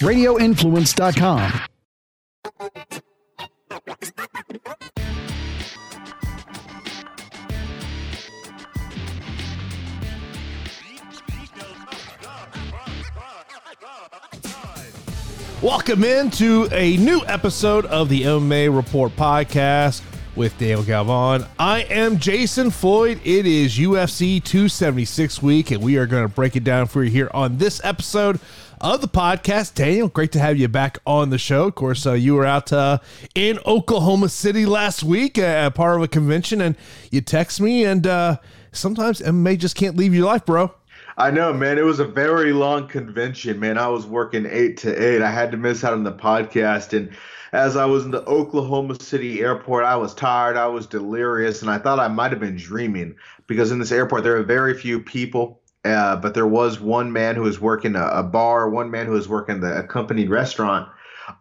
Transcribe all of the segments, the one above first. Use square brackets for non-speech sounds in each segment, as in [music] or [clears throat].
radioinfluence.com. Welcome into a new episode of the MMA Report podcast with Daniel Galvan. I am Jason Floyd. It is UFC 276 week, and we are going to break it down for you here on this episode of the podcast. Daniel, great to have you back on the show. Of course, uh, you were out uh, in Oklahoma City last week, uh, part of a convention, and you text me, and uh, sometimes MMA just can't leave your life, bro. I know, man. It was a very long convention, man. I was working eight to eight. I had to miss out on the podcast. And as I was in the Oklahoma City airport, I was tired. I was delirious. And I thought I might have been dreaming because in this airport, there are very few people. Uh, but there was one man who was working a, a bar, one man who was working the accompanied restaurant.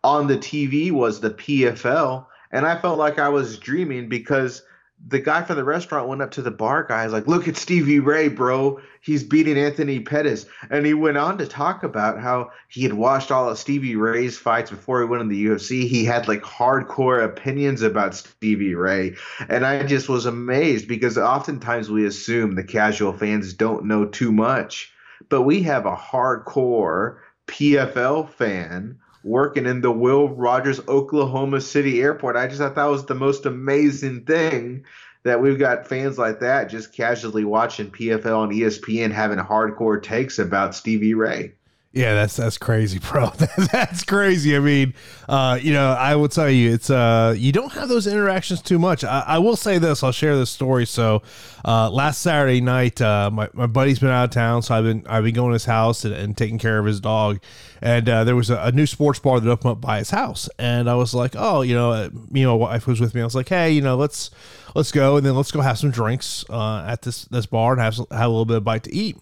On the TV was the PFL. And I felt like I was dreaming because the guy from the restaurant went up to the bar guy. He's like, "Look at Stevie Ray, bro. He's beating Anthony Pettis." And he went on to talk about how he had watched all of Stevie Ray's fights before he went in the UFC. He had like hardcore opinions about Stevie Ray, and I just was amazed because oftentimes we assume the casual fans don't know too much, but we have a hardcore PFL fan working in the Will Rogers Oklahoma City airport. I just thought that was the most amazing thing that we've got fans like that just casually watching PFL and ESPN having hardcore takes about Stevie Ray. Yeah, that's that's crazy, bro. [laughs] that's crazy. I mean, uh, you know, I will tell you, it's uh, you don't have those interactions too much. I, I will say this. I'll share this story. So, uh, last Saturday night, uh, my, my buddy's been out of town, so I've been I've been going to his house and, and taking care of his dog. And uh, there was a, a, new sports bar that opened up by his house, and I was like, oh, you know, uh, you know, wife was with me. I was like, hey, you know, let's let's go, and then let's go have some drinks uh, at this this bar and have have a little bit of bite to eat.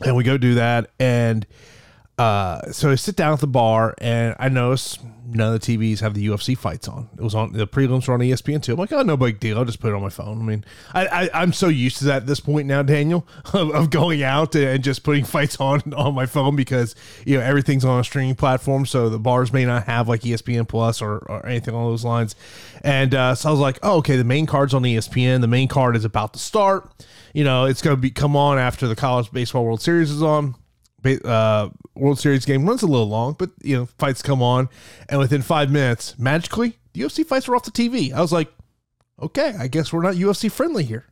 And we go do that, and uh, so I sit down at the bar and I notice none of the TVs have the UFC fights on. It was on the prelims were on ESPN too. I'm like, oh, no big deal. I'll just put it on my phone. I mean, I, I am so used to that at this point now, Daniel, [laughs] of, of, going out and just putting [laughs] fights on on my phone because you know everything's on a streaming platform. So the bars may not have like ESPN Plus or, or anything along those lines. And uh, so I was like, oh, okay, the main card's on ESPN. The main card is about to start. You know, it's going to be come on after the College Baseball World Series is on uh, World Series game runs a little long, but you know, fights come on, and within five minutes, magically, the UFC fights are off the TV. I was like, okay, I guess we're not UFC friendly here.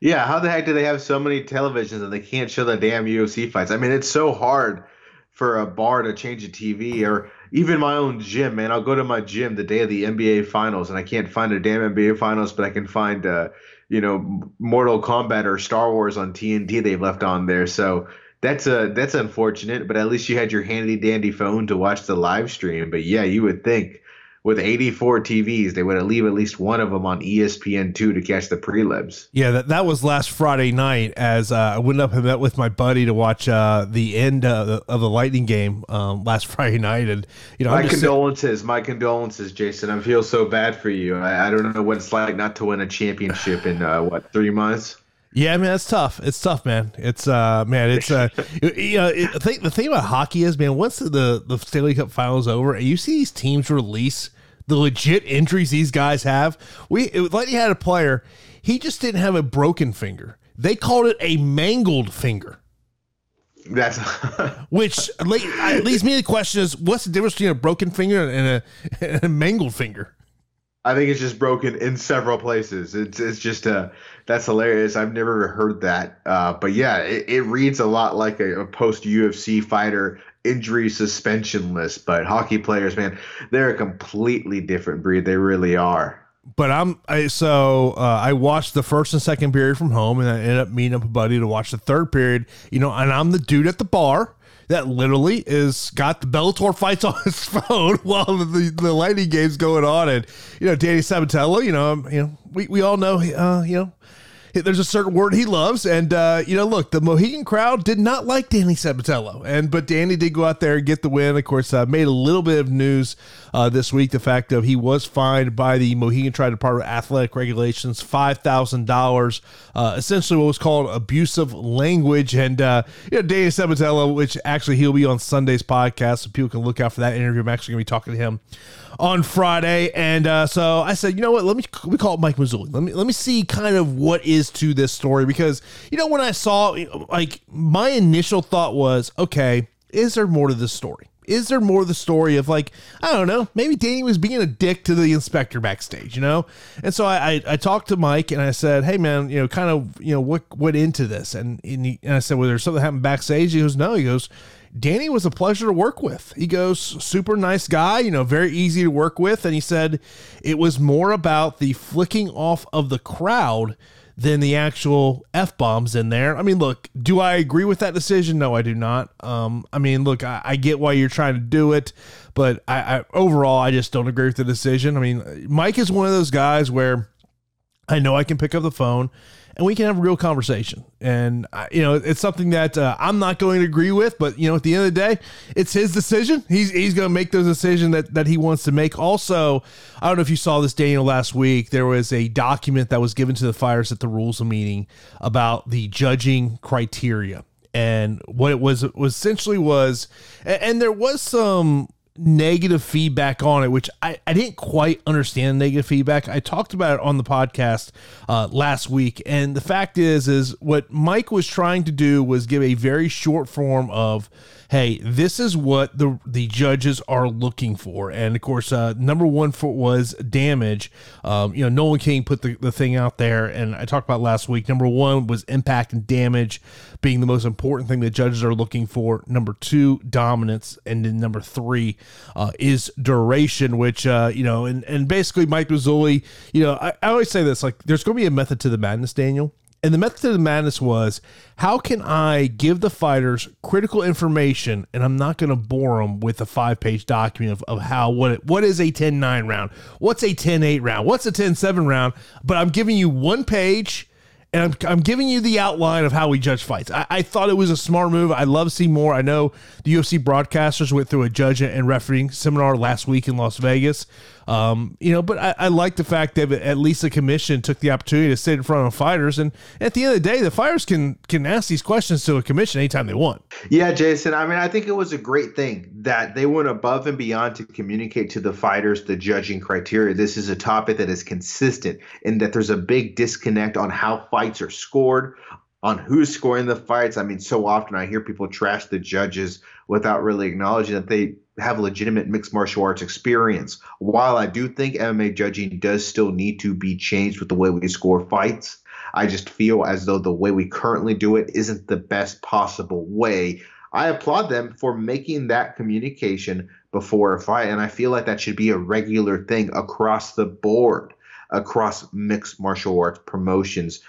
Yeah, how the heck do they have so many televisions and they can't show the damn UFC fights? I mean, it's so hard for a bar to change a TV or even my own gym, man. I'll go to my gym the day of the NBA finals and I can't find a damn NBA finals, but I can find, uh, you know, Mortal Kombat or Star Wars on TNT they've left on there. So that's a that's unfortunate, but at least you had your handy dandy phone to watch the live stream. But yeah, you would think with 84 TVs, they would have leave at least one of them on ESPN2 to catch the prelims. Yeah, that, that was last Friday night as uh, I went up and met with my buddy to watch uh, the end of the, of the Lightning game um, [laughs] last Friday night. And, you know, my condolences, my condolences, Jason. I feel so bad for you. I, I, don't know what it's like not to win a championship in, uh, what, three months? Yeah, I mean it's tough. It's tough, man. It's uh, man, it's uh, [laughs] you know, it, the, thing, the thing about hockey is, man, once the the Stanley Cup Finals over, and you see these teams release the legit injuries these guys have. We it, like you had a player, he just didn't have a broken finger. They called it a mangled finger. That's [laughs] which leads me to the question: Is what's the difference between a broken finger and a, and a mangled finger? I think it's just broken in several places. It's it's just a that's hilarious. I've never heard that. Uh, but yeah, it, it, reads a lot like a, a post UFC fighter injury suspension list. But hockey players, man, they're a completely different breed. They really are. But I'm I, so uh, I watched the first and second period from home, and I ended up meeting up a buddy to watch the third period. You know, and I'm the dude at the bar that literally is got the Bellator fights on his [laughs] phone while the, the Lightning game's going on. And, you know, Danny Sabatello, you know, you know, we, we all know, uh, you know, there's a certain word he loves, and uh, you know, look, the Mohegan crowd did not like Danny Sabatello, and but Danny did go out there and get the win. Of course, uh, made a little bit of news uh, this week. The fact of he was fined by the Mohegan Tribe Department of Athletic Regulations five thousand uh, dollars, essentially what was called abusive language, and uh, you know, Danny Sabatello, which actually he'll be on Sunday's podcast, so people can look out for that interview. I'm actually going to be talking to him on Friday, and uh, so I said, you know what? Let me me call Mike Mazzulli. Let me let me see kind of what is to this story because you know when I saw like my initial thought was, okay, is there more to this story? Is there more the story of like I don't know, maybe Danny was being a dick to the inspector backstage, you know? And so I I, I talked to Mike and I said, hey man, you know, kind of you know what went into this, and and, he, and I said, well, there's something happened backstage. He goes, no, he goes Danny was a pleasure to work with. He goes, super nice guy, you know, very easy to work with. And he said it was more about the flicking off of the crowd than the actual F bombs in there. I mean, look, do I agree with that decision? No, I do not. Um, I mean, look, I, I get why you're trying to do it, but I, I overall, I just don't agree with the decision. I mean, Mike is one of those guys where I know I can pick up the phone and we can have a real conversation. And you know, it's something that uh, I'm not going to agree with, but you know, at the end of the day, it's his decision. He's he's going to make the decision that that he wants to make. Also, I don't know if you saw this, Daniel, last week. There was a document that was given to the fires at the rules of meeting about the judging criteria. And what it was was essentially was, and there was some negative feedback on it, which I, I didn't quite understand negative feedback. I talked about it on the podcast uh, last week, and the fact is, is what Mike was trying to do was give a very short form of hey, this is what the the judges are looking for. And of course, uh, number one for was damage. Um, you know, Nolan King put the, the thing out there, and I talked about last week. Number one was impact and damage being the most important thing the judges are looking for. Number two, dominance, and then number three uh, is duration, which uh, you know, and and basically Mike Mazzulli, you know, I, I always say this like, there's going to be a method to the madness, Daniel. And the method of the madness was how can I give the fighters critical information and I'm not going to bore them with a five page document of, of how what what is a 10 9 round, what's a 10 8 round, what's a 10 7 round, but I'm giving you one page and I'm, I'm giving you the outline of how we judge fights. I, I thought it was a smart move. I love seeing more. I know the UFC broadcasters went through a judge and refereeing seminar last week in Las Vegas. Um, you know, but I, I, like the fact that at least the commission took the opportunity to sit in front of fighters, and at the end of the day, the fighters can can ask these questions to a commission anytime they want. Yeah, Jason. I mean, I think it was a great thing that they went above and beyond to communicate to the fighters the judging criteria. This is a topic that is consistent, and that there's a big disconnect on how fights are scored, on who's scoring the fights. I mean, so often I hear people trash the judges without really acknowledging that they have legitimate mixed martial arts experience. While I do think MMA judging does still need to be changed with the way we score fights, I just feel as though the way we currently do it isn't the best possible way. I applaud them for making that communication before a fight, and I feel like that should be a regular thing across the board, across mixed martial arts promotions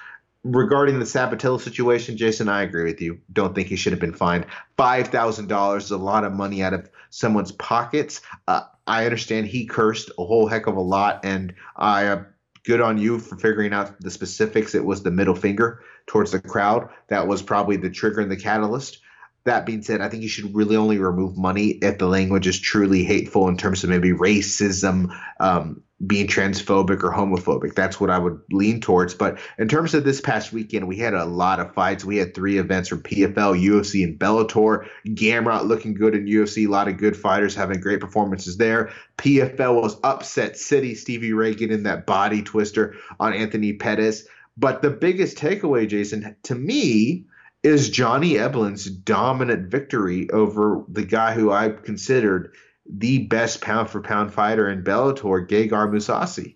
regarding the Sabatello situation, Jason, I agree with you. Don't think he should have been fined. Five thousand dollars is a lot of money out of someone's pockets. Uh, I understand he cursed a whole heck of a lot, and I uh, good on you for figuring out the specifics. It was the middle finger towards the crowd that was probably the trigger and the catalyst. That being said, I think you should really only remove money if the language is truly hateful in terms of maybe racism, um, being transphobic or homophobic. That's what I would lean towards. But in terms of this past weekend, we had a lot of fights. We had three events from PFL, UFC, and Bellator. Gamrot looking good in UFC. A lot of good fighters having great performances there. PFL was upset city. Stevie Ray getting that body twister on Anthony Pettis. But the biggest takeaway, Jason, to me, is Johnny Eblen's dominant victory over the guy who I considered the best pound for pound fighter in Bellator, Gegard Mousasi.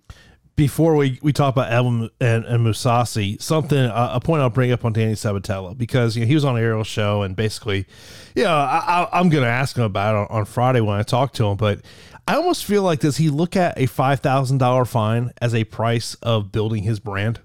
Before we, we talk about Eblen and, and Mousasi, something uh, a point I'll bring up on Danny Sabatello because you know he was on Ariel's show and basically, yeah, I, am going to ask him about it on, on Friday when I talk to him, but I almost feel like does he look at a five thousand dollar fine as a price of building his brand?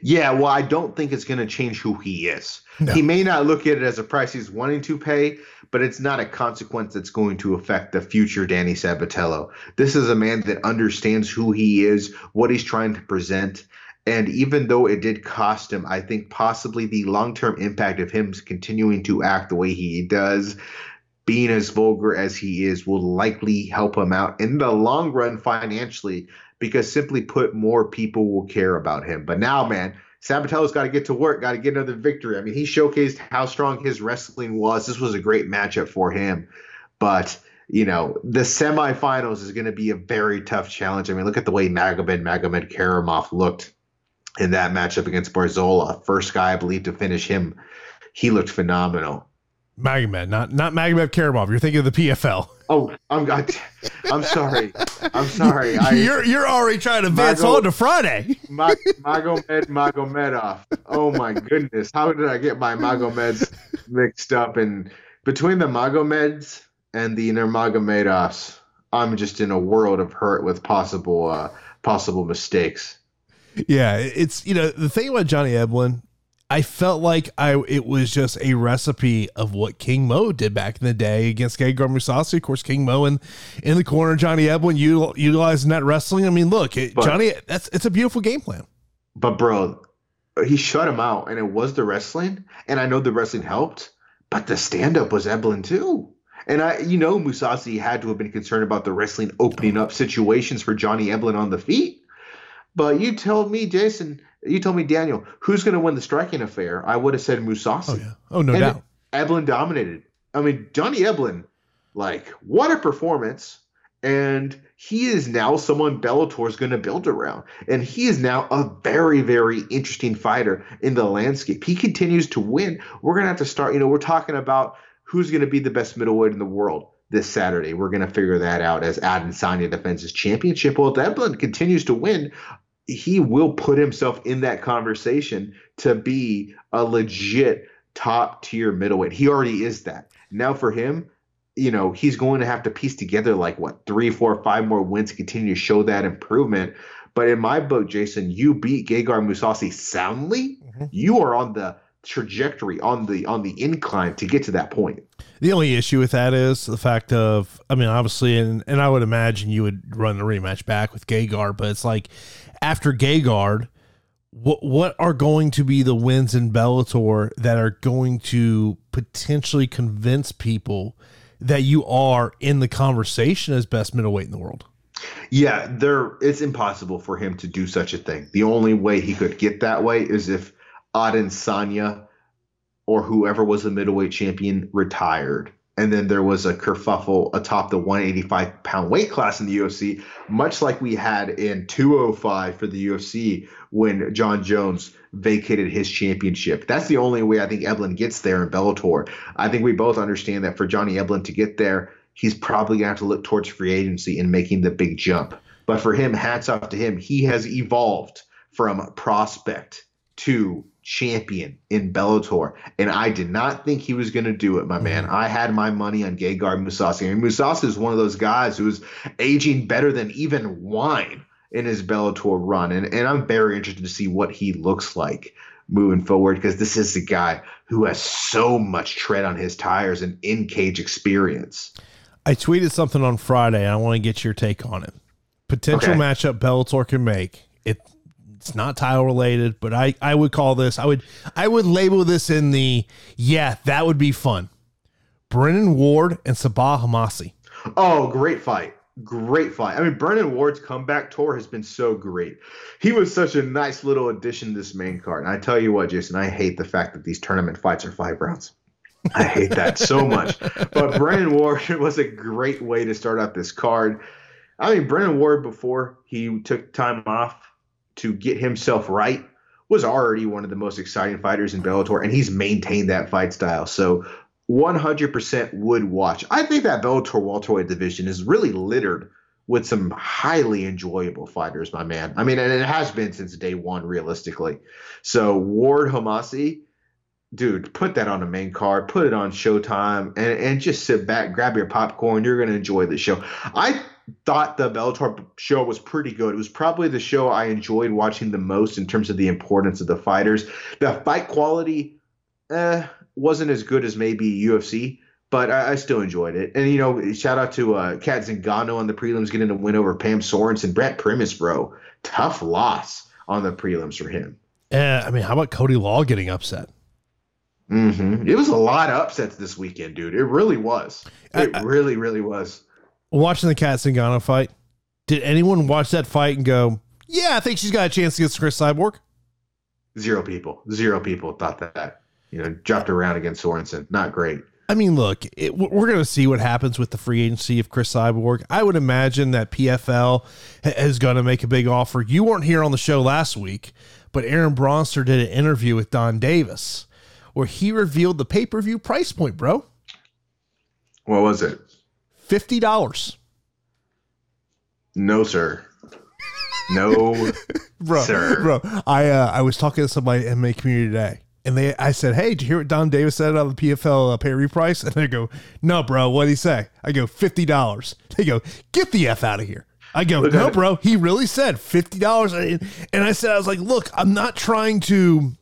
Yeah, well, I don't think it's going to change who he is. No. He may not look at it as a price he's wanting to pay, but it's not a consequence that's going to affect the future Danny Sabatello. This is a man that understands who he is, what he's trying to present, And even though it did cost him, I think possibly the long term impact of him continuing to act the way he does, being as vulgar as he is, will likely help him out in the long run financially because simply put, more people will care about him. But now, man, Sabatello's got to get to work, got to get another victory. I mean, he showcased how strong his wrestling was. This was a great matchup for him. But you know, the semifinals is going to be a very tough challenge. I mean, look at the way Magomed Magomedkerimov looked in that matchup against Barzola. First guy, I believe, to finish him. He looked phenomenal. Magomed, not not Magomedkerimov. You're thinking of the PFL. Oh, I'm I, I'm sorry. I'm sorry. [laughs] I, you're you're already trying to advance Mago, on to Friday. Mag, Magomed Magomedov. Oh my goodness. How did I get my Magomeds mixed up? And between the Magomeds and the Nurmagomedovs, I'm just in a world of hurt with possible uh, possible mistakes. Yeah, it's you know the thing about Johnny Eblen, I felt like I it was just a recipe of what King Mo did back in the day against Gegard Mousasi. Of course, King Mo in in the corner, Johnny util, utilizing that wrestling. I mean, look, it, but, Johnny, that's it's a beautiful game plan. But bro, he shut him out, and it was the wrestling, and I know the wrestling helped, but the stand up was Eblen too. And I, you know, Mousasi had to have been concerned about the wrestling opening up situations for Johnny Eblen on the feet. But you tell me, Jason, you told me, Daniel, who's going to win the striking affair? I would have said Mousasi. Oh, yeah. Oh, no and doubt. Eblen dominated. I mean, Johnny Eblen, like, what a performance. And he is now someone Bellator is going to build around. And he is now a very, very interesting fighter in the landscape. He continues to win. We're going to have to start, you know, we're talking about who's going to be the best middleweight in the world this Saturday. We're going to figure that out as Adesanya defends his championship. Well, if Eblen continues to win, he will put himself in that conversation to be a legit top tier middleweight. He already is that. Now for him, you know, he's going to have to piece together like what three, four, five more wins to continue to show that improvement. But in my book, Jason, you beat Gegard Mousasi soundly. Mm-hmm. You are on the trajectory on the on the incline to get to that point. The only issue with that is the fact of, I mean, obviously, and, and I would imagine you would run the rematch back with Gegard, but it's like after Gegard, what what are going to be the wins in Bellator that are going to potentially convince people that you are in the conversation as best middleweight in the world? Yeah, there it's impossible for him to do such a thing. The only way he could get that way is if Adesanya or whoever was the middleweight champion retired and then there was a kerfuffle atop the 185 pound weight class in the UFC, much like we had in 205 for the UFC when Jon Jones vacated his championship. That's the only way I think Eblen gets there in Bellator. I think we both understand that for Johnny Eblen to get there, he's probably going to have to look towards free agency and making the big jump. But for him, hats off to him. He has evolved from prospect to champion in Bellator, and I did not think he was going to do it, my man. Mm-hmm. I had my money on Gegard Mousasi. I mean, Mousasi is one of those guys who's aging better than even wine in his Bellator run, and, and I'm very interested to see what he looks like moving forward because this is the guy who has so much tread on his tires and in cage experience. I tweeted something on Friday. I want to get your take on it. Potential okay. matchup Bellator can make. It it's not title related, but I I would call this I would I would label this in the yeah that would be fun. Brennan Ward and Sabah Homasi. Oh, great fight. Great fight. I mean, Brennan Ward's comeback tour has been so great. He was such a nice little addition to this main card. And I tell you what, Jason, I hate the fact that these tournament fights are five rounds. I hate that so much. But Brennan Ward [laughs] was a great way to start out this card. I mean, Brennan Ward, before he took time off to get himself right was already one of the most exciting fighters in Bellator, and he's maintained that fight style. So 100% would watch. I think that Bellator welterweight division is really littered with some highly enjoyable fighters, my man. I mean, and it has been since day one, realistically. So Ward Homasi, dude, put that on the main card, put it on Showtime, and, and just sit back, grab your popcorn. You're gonna enjoy the show. I thought the Bellator show was pretty good. It was probably the show I enjoyed watching the most in terms of the importance of the fighters. The fight quality eh, wasn't as good as maybe UFC, but I, I, still enjoyed it. And you know, shout out to uh, Cat Zingano on the prelims getting a win over Pam Sorenson. Brent Primus, bro, tough loss on the prelims for him. Uh, I mean, how about Cody Law getting upset? Mm-hmm. It was a lot of upsets this weekend, dude. It really was. It I, really, really was. Watching the Cat Zingano fight, did anyone watch that fight and go, "Yeah, I think she's got a chance against Cris Cyborg"? Zero people. Zero people thought that. You know, dropped around against Sorenson. Not great. I mean, look, it, we're going to see what happens with the free agency of Cris Cyborg. I would imagine that PFL is going to make a big offer. You weren't here on the show last week, but Aaron Bronsteter did an interview with Donn Davis where he revealed the pay per view price point, bro. What was it? Fifty dollars. No, sir. No, [laughs] bro, sir. Bro, I uh, I was talking to somebody in my community today, and they I said, "Hey, did you hear what Donn Davis said on the PFL uh, pay per price?" And they go, "No, bro. What did he say?" I go, 50 dollars." They go, "Get the f out of here." I go, "No, bro. He really said fifty dollars." And I said, "I was like, look, I'm not trying to."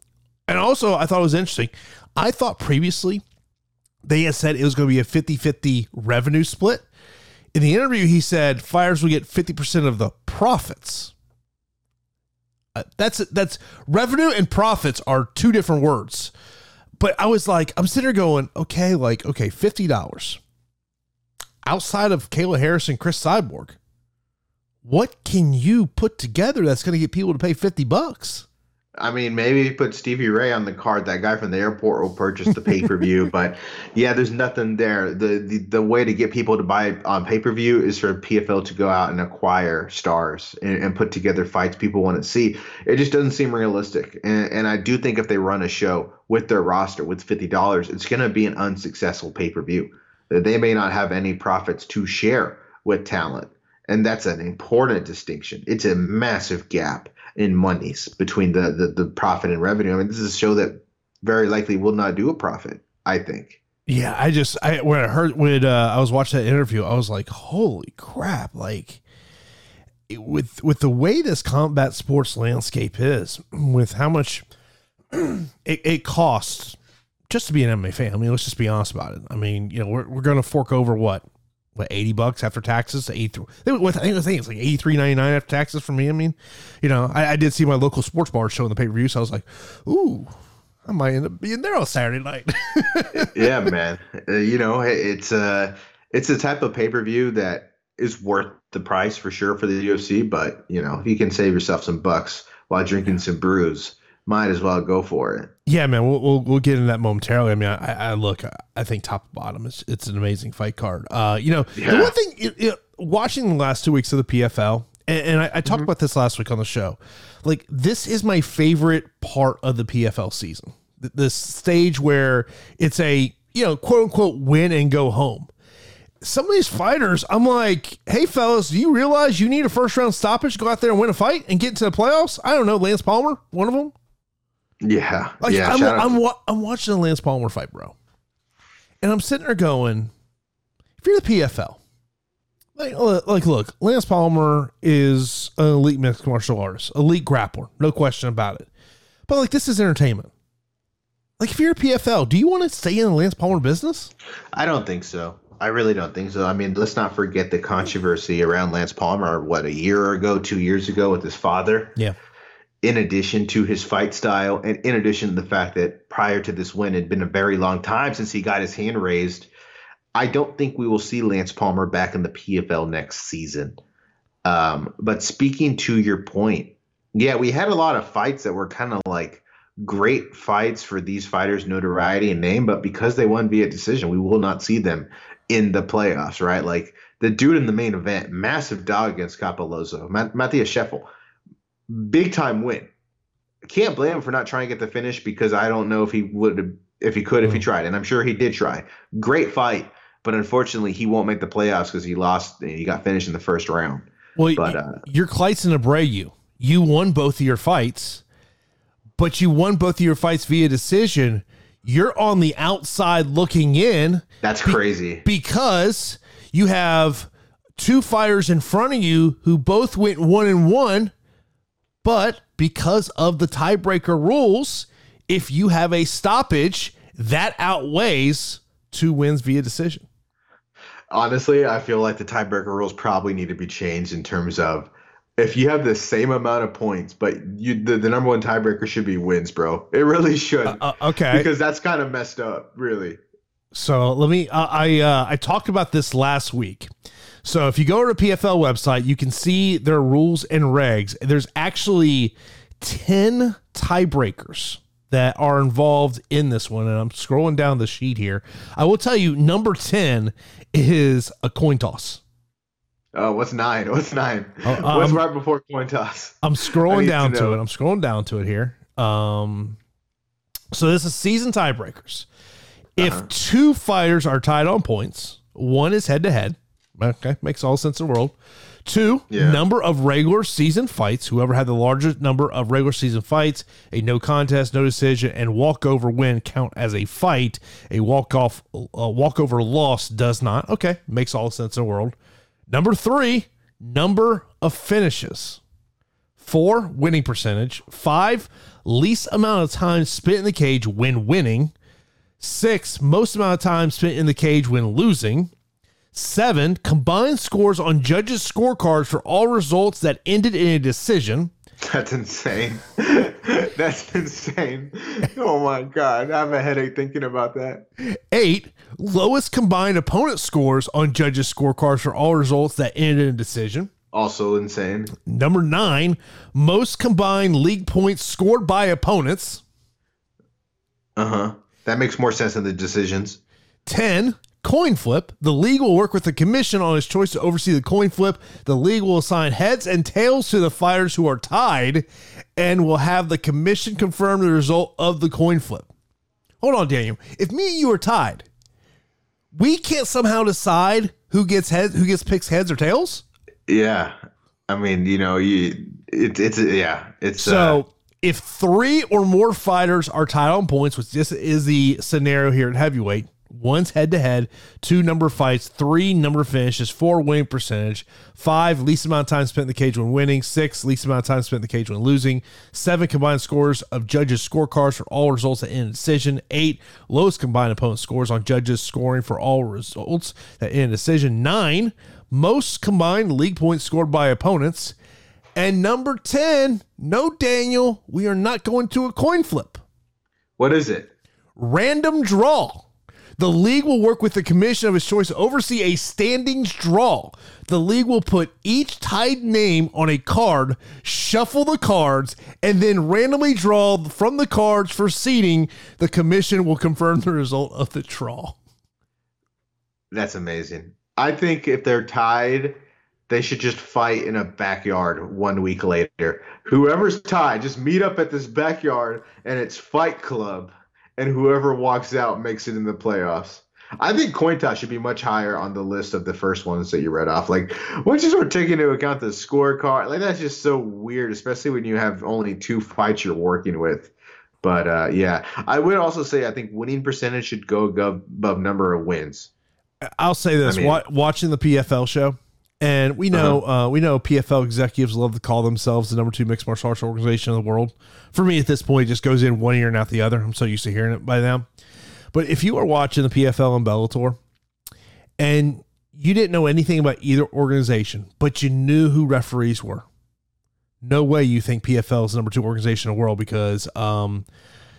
And also, I thought it was interesting. I thought previously they had said it was going to be a 50 50 revenue split. In the interview, he said fires will get 50% of the profits. Uh, that's that's revenue and profits are two different words. But I was like, I'm sitting there going, okay, like, okay, $50 outside of Kayla Harrison, Cris Cyborg. What can you put together that's going to get people to pay 50 bucks? I mean, maybe put Stevie Ray on the card. That guy from the airport will purchase the pay per view. [laughs] but yeah, there's nothing there. The, the the way to get people to buy on pay per view is for PFL to go out and acquire stars and, and, put together fights people want to see. It just doesn't seem realistic. And, and I do think if they run a show with their roster with fifty dollars, it's going to be an unsuccessful pay per view. They may not have any profits to share with talent, and that's an important distinction. It's a massive gap in monies between the, the the profit and revenue. I mean, this is a show that very likely will not do a profit. I think. Yeah, I just I when I heard when uh, I was watching that interview, I was like, holy crap! Like with with the way this combat sports landscape is, with how much [clears throat] it, it costs just to be an MMA fan. I mean, let's just be honest about it. I mean, you know, we're we're gonna fork over what what eighty bucks after taxes. Eighty three. I think it's like eighty three ninety nine after taxes for me. I mean, you know, I, I did see my local sports bar showing the pay per view, so I was like, ooh. I might end up being there on Saturday night. [laughs] yeah, man. Uh, you know, it's a uh, it's a type of pay per view that is worth the price for sure for the UFC. But you know, if you can save yourself some bucks while drinking some brews, might as well go for it. Yeah, man, we'll we'll, we'll get into that momentarily. I mean, I, I look, I think top to bottom is it's an amazing fight card. Uh, you know, yeah. the one thing, you, you know, watching the last two weeks of the PFL, and, and I, I, talked mm-hmm. about this last week on the show. Like, this is my favorite part of the PFL season. This stage where it's a you know quote unquote win and go home. Some of these fighters, I'm like, hey fellas, do you realize you need a first round stoppage to go out there and win a fight and get into the playoffs? I don't know, Lance Palmer, one of them. Yeah, oh, like, yeah. I'm, I'm, I'm, I'm watching the Lance Palmer fight, bro, and I'm sitting there going, if you're the PFL, like, like, look, Lance Palmer is an elite mixed martial artist, elite grappler, no question about it. But like, this is entertainment. Like, if you're a PFL, do you want to stay in the Lance Palmer business? I don't think so. I really don't think so. I mean, let's not forget the controversy around Lance Palmer. What a year ago, two years ago, with his father. Yeah in addition to his fight style, and in addition to the fact that prior to this win, it had been a very long time since he got his hand raised. I don't think we will see Lance Palmer back in the PFL next season. Um, but speaking to your point, yeah, we had a lot of fights that were kind of like great fights for these fighters' notoriety and name, but because they won via decision, we will not see them in the playoffs, right? Like the dude in the main event, massive dog against Cappelozza, Matheus Scheffel big time win. I can't blame him for not trying to get the finish because I don't know if he would if he could if he mm. tried, and I'm sure he did try. Great fight, but unfortunately he won't make the playoffs because he lost. He got finished in the first round. Well, but uh, you're Klidson Abreu. You won both of your fights, but you won both of your fights via decision. You're on the outside looking in. That's crazy be- because you have two fighters in front of you who both went one and one but because of the tiebreaker rules, if you have a stoppage, that outweighs two wins via decision. Honestly, I feel like the tiebreaker rules probably need to be changed in terms of if you have the same amount of points, but you the, the number one tiebreaker should be wins, bro. It really should. Uh, uh, okay. Because that's kind of messed up, really. So let me. Uh, I uh, I talked about this last week. So if you go to the PFL website, you can see their rules and regs. There's actually ten tiebreakers that are involved in this one, and I'm scrolling down the sheet here. I will tell you, number ten is a coin toss. Oh, what's nine? [laughs] What's nine? Uh, what's right before coin toss? I'm [laughs] scrolling down to, to, it. I'm scrolling down to it here. Um, so this is season tiebreakers. If uh-huh. two fighters are tied on points, one is head to head. Okay, makes all sense in the world. Two, yeah. number of regular season fights. Whoever had the largest number of regular season fights, a no contest, no decision, and walkover win count as a fight. A walk off, a walkover loss does not. Okay, makes all sense in the world. Number three, number of finishes. Four, winning percentage. Five, least amount of time spent in the cage when winning. Six, most amount of time spent in the cage when losing. Seven, combined scores on judges' scorecards for all results that ended in a decision. That's insane. [laughs] That's insane. Oh my God. I have a headache thinking about that. Eight, lowest combined opponent scores on judges' scorecards for all results that ended in a decision. Also insane. Number nine, most combined league points scored by opponents. Uh huh. That makes more sense than the decisions. 10. Coin flip. The league will work with the commission on its choice to oversee the coin flip. The league will assign heads and tails to the fighters who are tied and will have the commission confirm the result of the coin flip. Hold on, Daniel. If me and you are tied, we can't somehow decide who gets heads, who gets picks heads or tails. Yeah, I mean, you know, you it, it's yeah, it's so. Uh, if three or more fighters are tied on points, which this is the scenario here at heavyweight, one's head to head, two number fights, three number finishes, four winning percentage, five least amount of time spent in the cage when winning, six least amount of time spent in the cage when losing, seven combined scores of judges' scorecards for all results that end in decision, eight lowest combined opponent scores on judges scoring for all results that end in decision, nine most combined league points scored by opponents. And number 10, no, Daniel, we are not going to a coin flip. What is it? Random draw. The league will work with the commission of its choice to oversee a standings draw. The league will put each tied name on a card, shuffle the cards, and then randomly draw from the cards for seeding. The commission will confirm the result of the draw. That's amazing. I think if they're tied, they should just fight in a backyard one week later. Whoever's tied, just meet up at this backyard and it's Fight Club, and whoever walks out makes it in the playoffs. I think coin toss should be much higher on the list of the first ones that you read off. Like once you start taking into account the scorecard, like that's just so weird, especially when you have only two fights you're working with. But uh, yeah, I would also say I think winning percentage should go above number of wins. I'll say this: I mean, watching the PFL show, and we know uh-huh. uh, we know PFL executives love to call themselves the number two mixed martial arts organization in the world. For me, at this point, it just goes in one ear and out the other. I'm so used to hearing it by now. But if you are watching the PFL and Bellator, and you didn't know anything about either organization, but you knew who referees were, no way you think PFL is the number two organization in the world because um,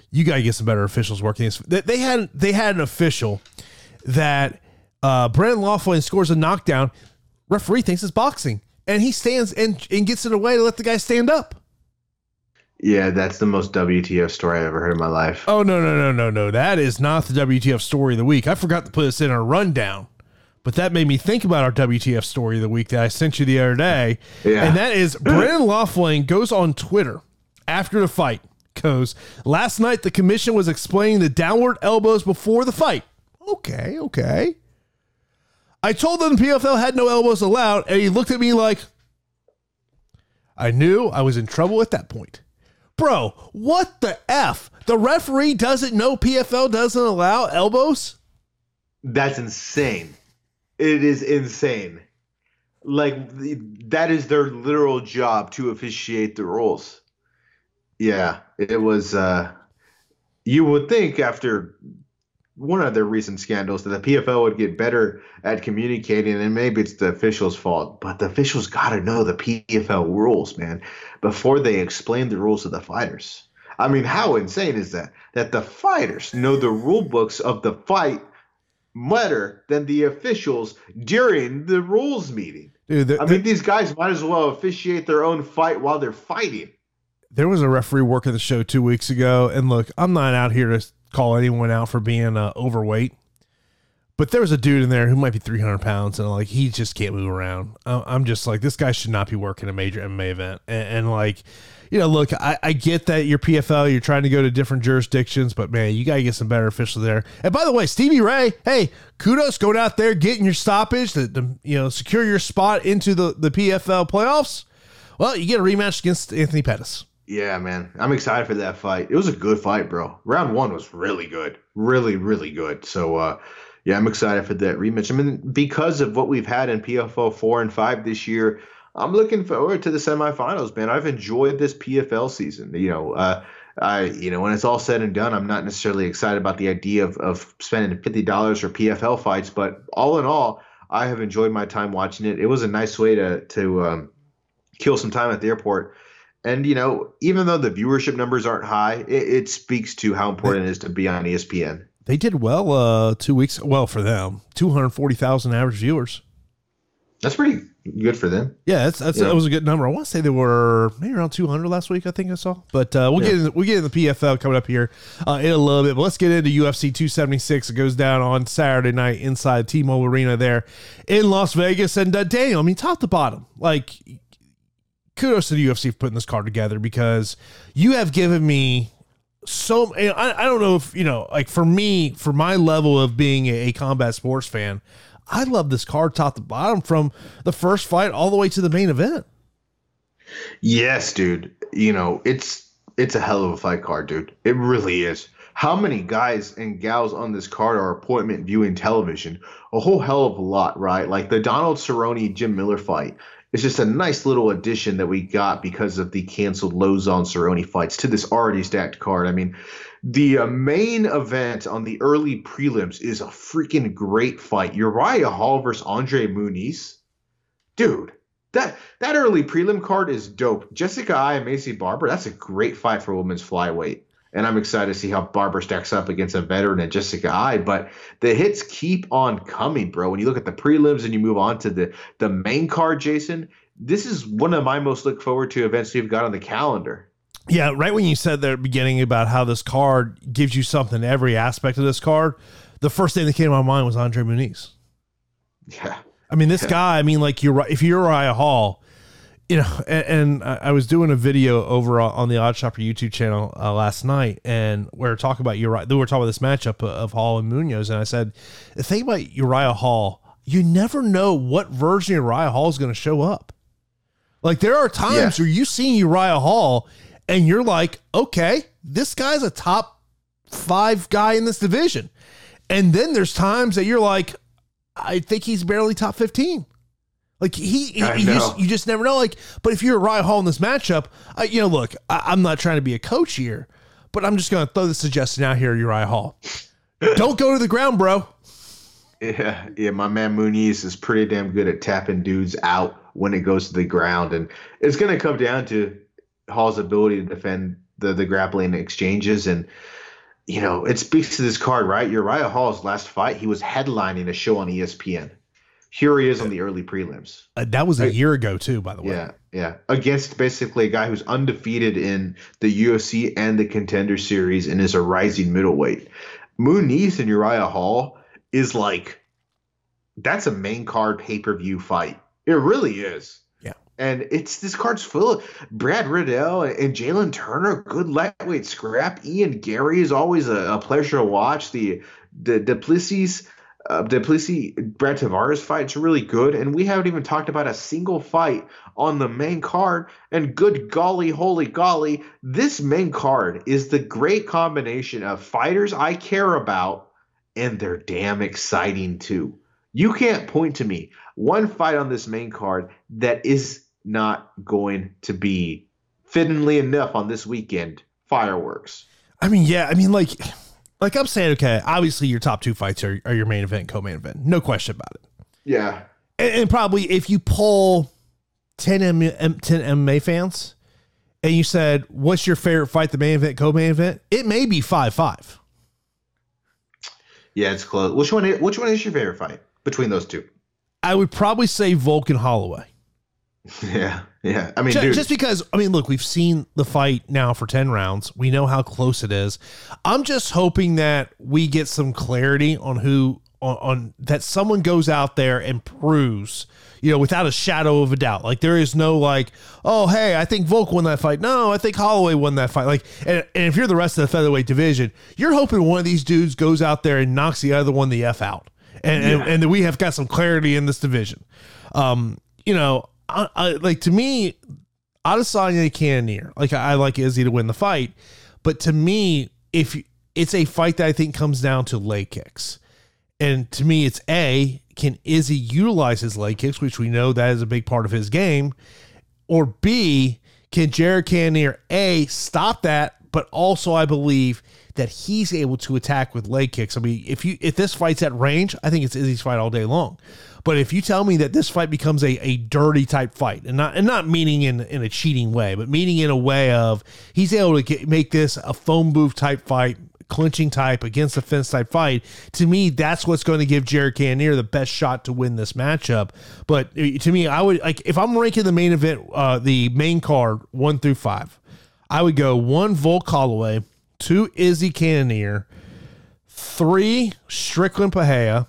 you got to get some better officials working. They had they had an official that uh, Brendan Loughnane scores a knockdown. Referee thinks it's boxing, and he stands and, and gets it away to let the guy stand up. Yeah, that's the most WTF story I've ever heard in my life. Oh no no no no no! That is not the WTF story of the week. I forgot to put this in our rundown, but that made me think about our WTF story of the week that I sent you the other day. Yeah. and that is [clears throat] Brendan Loughnane goes on Twitter after the fight. Goes last night. The commission was explaining the downward elbows before the fight. Okay, okay. I told them PFL had no elbows allowed, and he looked at me like, I knew I was in trouble at that point. Bro, what the F? The referee doesn't know PFL doesn't allow elbows? That's insane. It is insane. Like, that is their literal job to officiate the rules. Yeah, it was, uh, you would think after one of the recent scandals that the PFL would get better at communicating, and maybe it's the officials' fault, but the officials got to know the PFL rules, man, before they explain the rules to the fighters. I mean, how insane is that? That the fighters know the rule books of the fight better than the officials during the rules meeting. Dude, the, I mean, the, these guys might as well officiate their own fight while they're fighting. There was a referee working the show two weeks ago, and look, I'm not out here to call anyone out for being uh, overweight. But there was a dude in there who might be 300 pounds, and like he just can't move around. I'm just like, this guy should not be working a major MMA event. And, and like, you know, look, I, I get that you're PFL, you're trying to go to different jurisdictions, but man, you got to get some better officials there. And by the way, Stevie Ray, hey, kudos going out there, getting your stoppage to, to you know secure your spot into the the PFL playoffs. Well, you get a rematch against Anthony Pettis. Yeah, man. I'm excited for that fight. It was a good fight, bro. Round one was really good. Really, really good. So uh yeah, I'm excited for that rematch. I mean, because of what we've had in PFL four and five this year, I'm looking forward to the semifinals, man. I've enjoyed this PFL season. You know, uh I, you know, when it's all said and done, I'm not necessarily excited about the idea of, of spending fifty dollars for PFL fights, but all in all, I have enjoyed my time watching it. It was a nice way to to um, kill some time at the airport and you know, even though the viewership numbers aren't high, it, it speaks to how important it is to be on ESPN. They did well uh, two weeks. Well, for them, two hundred forty thousand average viewers. That's pretty good for them. Yeah, that's, that's that was a good number. I want to say they were maybe around 200 last week. I think I saw, but uh, we'll yeah. get in, we'll get in the PFL coming up here uh, in a little bit. But let's get into UFC 276. It goes down on Saturday night inside T-Mobile Arena there in Las Vegas. And uh, Daniel, I mean, top to bottom, like kudos to the UFC for putting this card together because you have given me so I, I don't know if you know like for me for my level of being a, a, combat sports fan i love this card top to bottom from the first fight all the way to the main event. Yes dude. You know it's it's a hell of a fight card dude. It really is. How many guys and gals on this card are appointment viewing television? A whole hell of a lot right? Like the donald cerrone jim miller fight it's just a nice little addition that we got because of the canceled Lauzon Cerrone fights to this already stacked card. I mean, the uh, main event on the early prelims is a freaking great fight. Uriah Hall versus Andre Muniz. Dude, that that early prelim card is dope. Jessica Eye and Maycee Barber, that's a great fight for women's flyweight and I'm excited to see how Barber stacks up against a veteran and Jessica Eye. But the hits keep on coming, bro. When you look at the prelims and you move on to the the main card, Jason, this is one of my most look forward to events we've got on the calendar. Yeah, right when you said there at the beginning about how this card gives you something every aspect of this card, the first thing that came to my mind was Andre Muniz. Yeah. I mean, this yeah. guy, I mean, like you're if you're Uriah Hall, you know, and, and, I was doing a video over on the Odd Shopper YouTube channel uh, last night, and we are talking about Uriah. We were talking about this matchup of Hall and Muniz, and I said, the thing about Uriah Hall, you never know what version of Uriah Hall is going to show up. Like there are times yeah. where you see Uriah Hall, and you're like, okay, this guy's a top five guy in this division, and then there's times that you're like, I think he's barely top fifteen. Like he, he you, just, you just never know. Like, but if you're Ryan Hall in this matchup, I, you know, look, I, am not trying to be a coach here, but I'm just going to throw the suggestion out here, Uriah Hall. [laughs] Don't go to the ground, bro. Yeah, yeah, my man Muniz is pretty damn good at tapping dudes out when it goes to the ground, and it's going to come down to Hall's ability to defend the the grappling exchanges and. You know, it speaks to this card, right? Uriah Hall's last fight, he was headlining a show on ESPN here he is on the early prelims. Uh, that was a year ago too, by the way. Yeah, yeah. Against basically a guy who's undefeated in the UFC and the Contender Series and is a rising middleweight. Muniz and Uriah Hall is like that's a main card pay per view fight. It really is. Yeah. And it's this card's full of Brad Riddell and Jalin Turner, good lightweight scrap. Ian Garry is always a, a pleasure to watch. The the Du Plessis uh, Du Plessis Brad Tavares fight's really good, and we haven't even talked about a single fight on the main card. And good golly, holy golly, this main card is the great combination of fighters I care about, and they're damn exciting too. You can't point to me one fight on this main card that is not going to be fittingly enough on this weekend fireworks. I mean, yeah, I mean, like like I'm saying, okay, obviously your top two fights are, are your main event, co-main event, no question about it. Yeah, and, and probably if you pull 10 M, M, 10 MMA fans and you said, "What's your favorite fight, the main event, co-main event?" It may be five five. Yeah, it's close. Which one? Which one is your favorite fight between those two? I would probably say Volk and Holloway. [laughs] Yeah, yeah. I mean, just, just because I mean, look, we've seen the fight now for ten rounds. We know how close it is. I'm just hoping that we get some clarity on who on, on that someone goes out there and proves you know, without a shadow of a doubt. Like there is no like, oh hey, I think Volk won that fight. No, I think Holloway won that fight. Like, and, and if you're the rest of the featherweight division, you're hoping one of these dudes goes out there and knocks the other one the f out, and yeah. and, and we have got some clarity in this division. Um, you know, I, I, like to me, Adesanya Cannonier, like I, I like Izzy to win the fight, but to me, if it's a fight that I think comes down to leg kicks. And to me, it's A, can Izzy utilize his leg kicks, which we know that is a big part of his game? Or B, can Jared Cannonier A stop that, but also I believe that he's able to attack with leg kicks. I mean, if you if this fight's at range, I think it's Izzy's fight all day long. But if you tell me that this fight becomes a, a dirty type fight, and not and not meaning in, in a cheating way, but meaning in a way of he's able to get, make this a phone booth type fight, clinching type against the fence type fight, to me, that's what's going to give Jared Cannonier the best shot to win this matchup. But uh, to me, I would like if I'm ranking the main event, uh, the main card one through five, I would go one Volk Holloway, two Izzy Cannonier, three Strickland Pereira,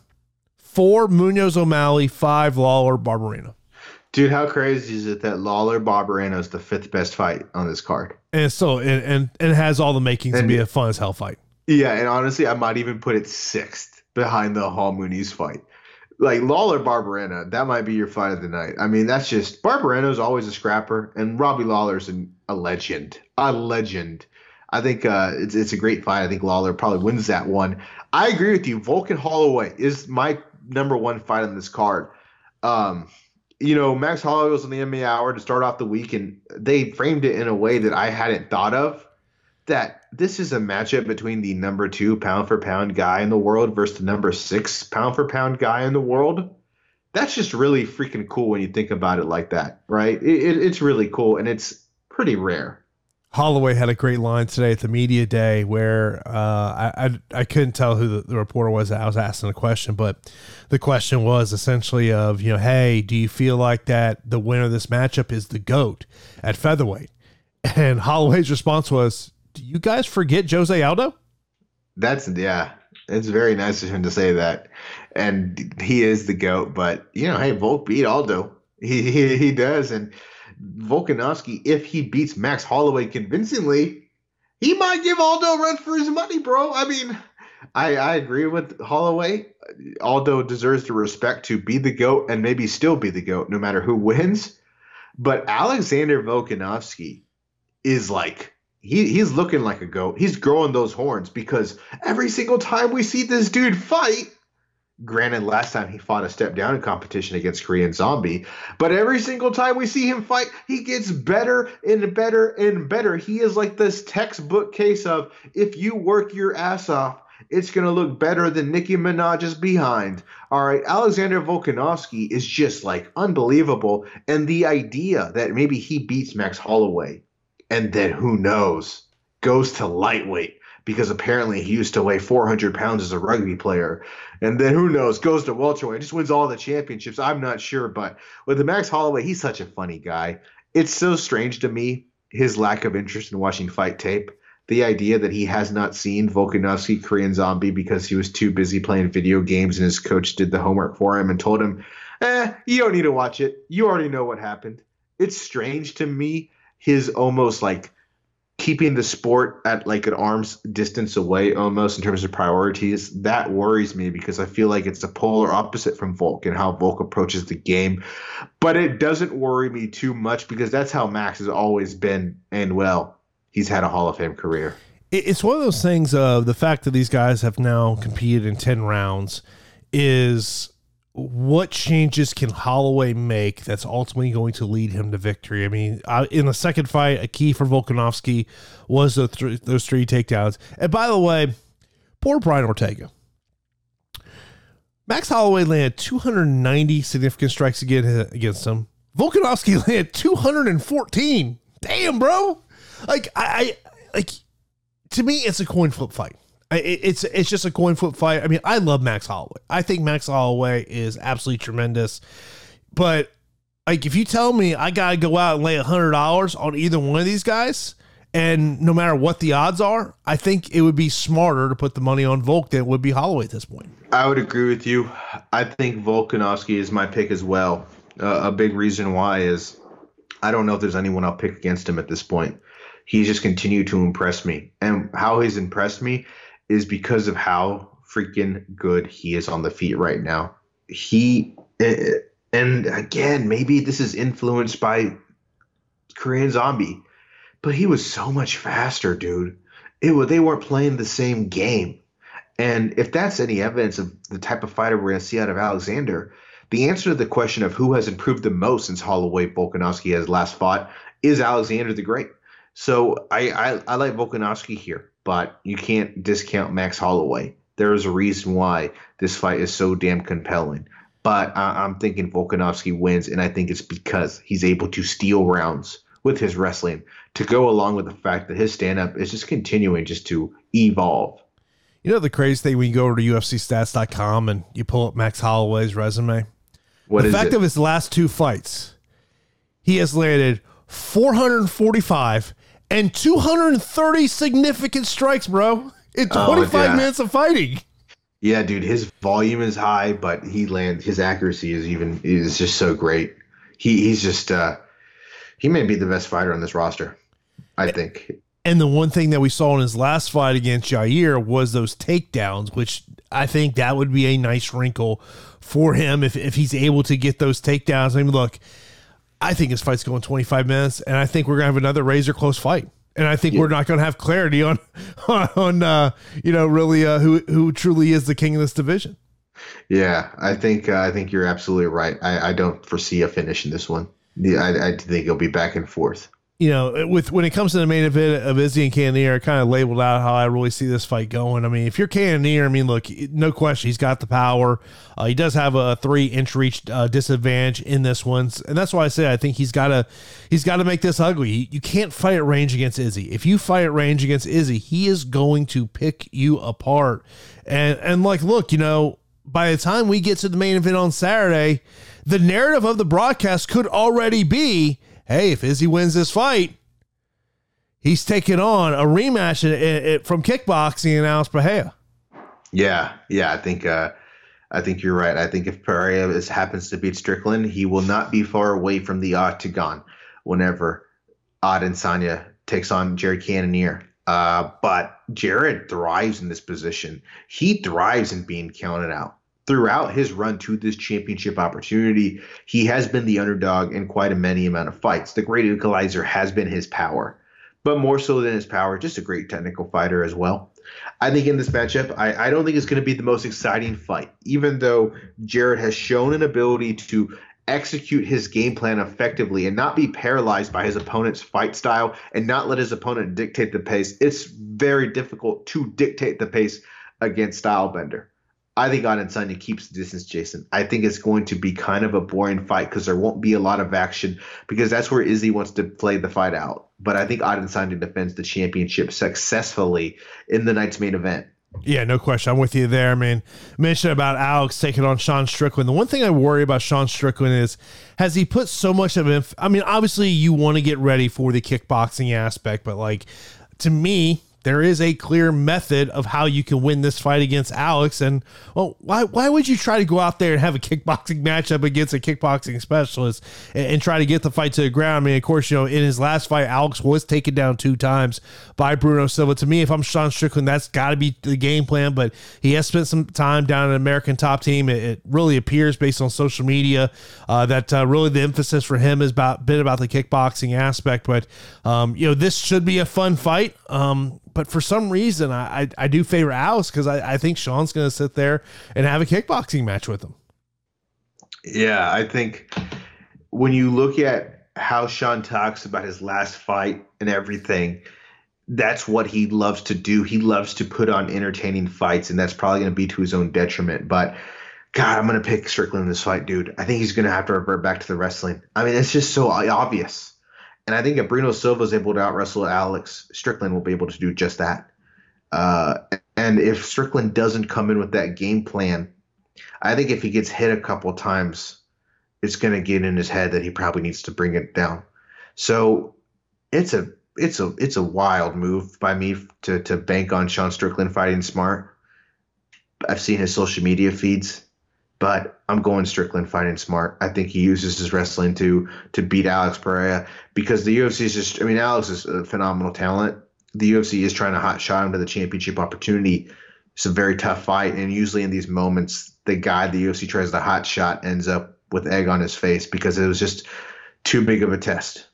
four Munoz O'Malley, five Lawler Barberena. Dude, how crazy is it that Lawler Barberena is the fifth best fight on this card? And so, and and, and it has all the makings and, to be a fun as hell fight. Yeah, and honestly, I might even put it sixth behind the Hall Muniz fight. Like Lawler Barberena, that might be your fight of the night. I mean, that's just is always a scrapper, and Robbie Lawler's an, a legend, a legend. I think uh, it's it's a great fight. I think Lawler probably wins that one. I agree with you. Volk and Holloway is my number one fight on this card. Um, you know, Max Holloway was on the MMA Hour to start off the week, and they framed it in a way that I hadn't thought of that this is a matchup between the number two pound for pound guy in the world versus the number six pound for pound guy in the world. That's just really freaking cool when you think about it like that, right? It, it, it's really cool and it's pretty rare. Holloway had a great line today at the media day where uh, I, I, I couldn't tell who the, the, reporter was that I was asking the question, but the question was essentially of you know, hey, do you feel like that the winner of this matchup is the goat at featherweight? [laughs] And Holloway's response was, do you guys forget Jose Aldo? That's yeah. It's very nice of him to say that, and he is the goat. But you know, hey, Volk beat Aldo. He he, he does, and Volkanovski, if he beats Max Holloway convincingly, he might give Aldo a run for his money, bro. I mean, I I agree with Holloway. Aldo deserves the respect to be the goat and maybe still be the goat, no matter who wins. But Alexander Volkanovski is like he he's looking like a goat. He's growing those horns because every single time we see this dude fight, granted last time he fought a step down in competition against Korean Zombie, but every single time we see him fight, he gets better and better and better. He is like this textbook case of if you work your ass off, it's going to look better than Nicki Minaj's behind. All right, Alexander Volkanovski is just like unbelievable. And the idea that maybe he beats Max Holloway and then who knows goes to lightweight because apparently he used to weigh 400 pounds as a rugby player. And then who knows, goes to welterweight, just wins all the championships. I'm not sure, but with the Max Holloway, he's such a funny guy. It's so strange to me his lack of interest in watching fight tape. The idea that he has not seen Volkanovski Korean Zombie because he was too busy playing video games and his coach did the homework for him and told him, eh, you don't need to watch it. You already know what happened. It's strange to me his almost like keeping the sport at like an arm's distance away almost in terms of priorities that worries me because i feel like it's the polar opposite from volk and how volk approaches the game. But it doesn't worry me too much because that's how max has always been and well he's had a hall of fame career. It's one of those things of the fact that these guys have now competed in 10 rounds is what changes can Holloway make that's ultimately going to lead him to victory? I mean, in the second fight, a key for Volkanovski was those three, those three takedowns. And by the way, Poor Brian Ortega. Max Holloway landed 290 significant strikes against him. Volkanovski [laughs] landed 214. Damn, bro. Like I, I like to me, it's a coin flip fight. It's it's just a coin flip fight. I mean, I love Max Holloway. I think Max Holloway is absolutely tremendous. But like, if you tell me I gotta go out and lay a hundred dollars on either one of these guys, and no matter what the odds are, I think it would be smarter to put the money on Volk than it would be Holloway at this point. I would agree with you. I think Volkanovski is my pick as well. Uh, a big reason why is I don't know if there's anyone I'll pick against him at this point. He's just continued to impress me. And how he's impressed me is because of how freaking good he is on the feet right now. He, eh, eh, and again, maybe this is influenced by Korean Zombie but he was so much faster, dude. It was, they weren't playing the same game. And if that's any evidence of the type of fighter we're going to see out of Alexander, the answer to the question of who has improved the most since Holloway Volkanovski has last fought is Alexander the Great. So I, I, I like Volkanovski here, but you can't discount Max Holloway. There is a reason why this fight is so damn compelling. But I, I'm thinking Volkanovski wins, and I think it's because he's able to steal rounds with his wrestling to go along with the fact that his stand up is just continuing just to evolve. You know the crazy thing when you go over to UFCstats.com and you pull up Max Holloway's resume? What the fact it? of his last two fights, he has landed 445 and 230 significant strikes, bro, in 25 oh, yeah. minutes of fighting. Yeah, dude, his volume is high, but he lands his accuracy is even is just so great. He he's just uh he may be the best fighter on this roster. I think. And the one thing that we saw in his last fight against Jair was those takedowns, which I think that would be a nice wrinkle for him if, if he's able to get those takedowns. I mean, look, I think his fight's going 25 minutes, and I think we're going to have another razor close fight. And I think yeah. we're not going to have clarity on, [laughs] on uh, you know, really uh, who who truly is the king of this division. Yeah, I think uh, I think you're absolutely right. I, I don't foresee a finish in this one. I, I think it'll be back and forth. You know, with when it comes to the main event of Izzy and Cannonier, I kind of labeled out how I really see this fight going. I mean, if you're Cannonier, I mean, look, no question, he's got the power. Uh, he does have a three inch reach uh, disadvantage in this one, and that's why I say I think he's got to he's got to make this ugly. You can't fight at range against Izzy. If you fight at range against Izzy, he is going to pick you apart. And and like, look, you know, by the time we get to the main event on Saturday the narrative of the broadcast could already be hey, if Izzy wins this fight, he's taking on a rematch from kickboxing and Alex Pereira. Yeah, yeah, I think uh, I think you're right. I think if Pereira happens to beat Strickland, he will not be far away from the octagon whenever Adesanya takes on Jared Cannonier. Uh, but Jared thrives in this position. He thrives in being counted out throughout his run to this championship opportunity, he has been the underdog in quite a many amount of fights. The great equalizer has been his power, but more so than his power, just a great technical fighter as well. I think in this matchup, I, I don't think it's going to be the most exciting fight, even though Jared has shown an ability to execute his game plan effectively and not be paralyzed by his opponent's fight style and not let his opponent dictate the pace. It's very difficult to dictate the pace against Stylebender. I think Adesanya keeps the distance, Jason. I think it's going to be kind of a boring fight because there won't be a lot of action because that's where Izzy wants to play the fight out. But I think Adesanya defends the championship successfully in the night's main event. Yeah, no question. I'm with you there, man. Mention about Alex taking on Sean Strickland. The one thing I worry about Sean Strickland is has he put so much of inf- I mean, obviously you want to get ready for the kickboxing aspect, but like to me, there is a clear method of how you can win this fight against Alex. And well, why why would you try to go out there and have a [laughs] kickboxing matchup against a kickboxing specialist and, and, try to get the fight to the ground? I mean, of course, you know, in his last fight, Alex was taken down two times by Bruno Silva. To me, if I'm Sean Strickland, that's got to be the game plan. But he has spent some time down in American Top Team. It, it really appears based on social media uh, that uh, really the emphasis for him is about been about the kickboxing aspect. But um, you know, this should be a fun fight. Um, but for some reason, I I, I do favor Alex because I, I think Sean's going to sit there and have a kickboxing match with him. Yeah, I think when you look at how Sean talks about his last fight and everything, that's what he loves to do. He loves to put on entertaining fights, and that's probably going to be to his own detriment. But God, I'm going to pick Strickland in this fight, dude. I think he's going to have to revert back to the wrestling. I mean, it's just so obvious. And I think if Bruno Silva is able to out wrestle Alex, Strickland will be able to do just that. Uh, and if Strickland doesn't come in with that game plan, I think if he gets hit a couple times, it's going to get in his head that he probably needs to bring it down. So it's a it's a it's a wild move by me to to bank on Sean Strickland fighting smart. I've seen his social media feeds, but I'm going Strickland fighting smart. I think he uses his wrestling to to beat Alex Pereira because the UFC is just. I mean, Alex is a phenomenal talent. The UFC is trying to hot shot him to the championship opportunity. It's a very tough fight, and usually in these moments, the guy the UFC tries to hot shot ends up with egg on his face because it was just too big of a test.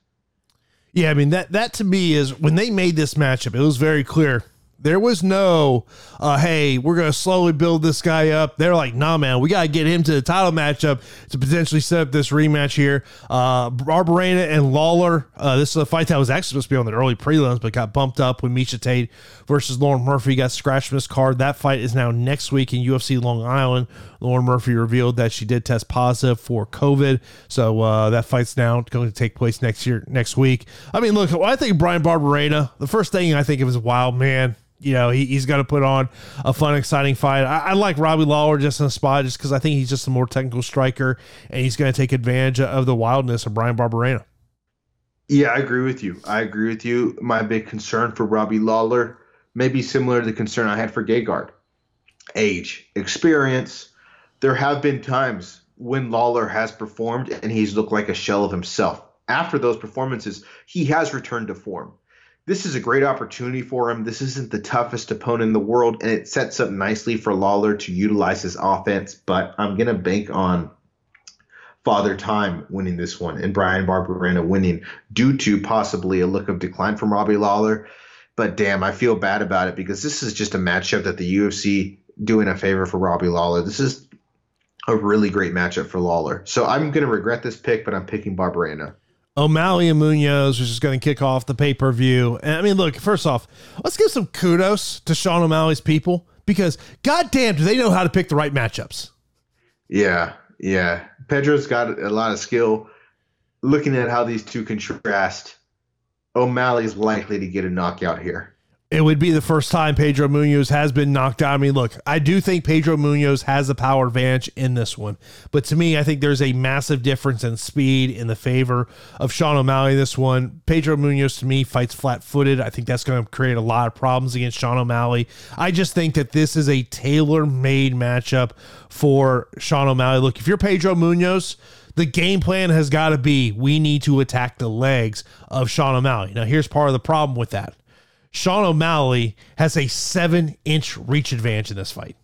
Yeah, I mean that that to me is when they made this matchup, it was very clear there was no, uh, hey, we're going to slowly build this guy up. They're like, nah, man, we got to get him to the title matchup to potentially set up this rematch here. Uh, Barberena and Lawler, uh, this is a fight that was actually supposed to be on the early prelims, but got bumped up when Miesha Tate versus Lauren Murphy got scratched from this card. That fight is now next week in UFC Long Island. Lauren Murphy revealed that she did test positive for COVID, so uh, that fight's now going to take place next year, next week. I mean, look, I think Brian Barberena. The first thing I think of is, wow, man you know, he, he's got to put on a fun, exciting fight. I, I like Robbie Lawler just in the spot just because I think he's just a more technical striker and he's going to take advantage of the wildness of Brian Barberena. Yeah, I agree with you. I agree with you. My big concern for Robbie Lawler may be similar to the concern I had for Gegard. Age, experience. There have been times when Lawler has performed and he's looked like a shell of himself. After those performances, he has returned to form this is a great opportunity for him. This isn't the toughest opponent in the world, and it sets up nicely for Lawler to utilize his offense. But I'm going to bank on Father Time winning this one and Brian Barberena winning due to possibly a look of decline from Robbie Lawler. But damn, I feel bad about it because this is just a matchup that the UFC doing a favor for Robbie Lawler. This is a really great matchup for Lawler. So I'm going to regret this pick, but I'm picking Barberena. O'Malley and Munoz, which is going to kick off the pay per view. And I mean, look, first off, let's give some kudos to Sean O'Malley's people because, goddamn, do they know how to pick the right matchups? Yeah, yeah. Pedro's got a lot of skill. Looking at how these two contrast, O'Malley's likely to get a knockout here it would be the first time Pedro Munoz has been knocked out. I mean, look, I do think Pedro Munoz has a power advantage in this one, but to me, I think there's a massive difference in speed in the favor of Sean O'Malley. This one, Pedro Munoz to me fights flat footed. I think that's going to create a lot of problems against Sean O'Malley. I just think that this is a tailor made matchup for Sean O'Malley. Look, if you're Pedro Munoz, the game plan has got to be we need to attack the legs of Sean O'Malley. Now, here's part of the problem with that Sean O'Malley has a seven inch reach advantage in this fight.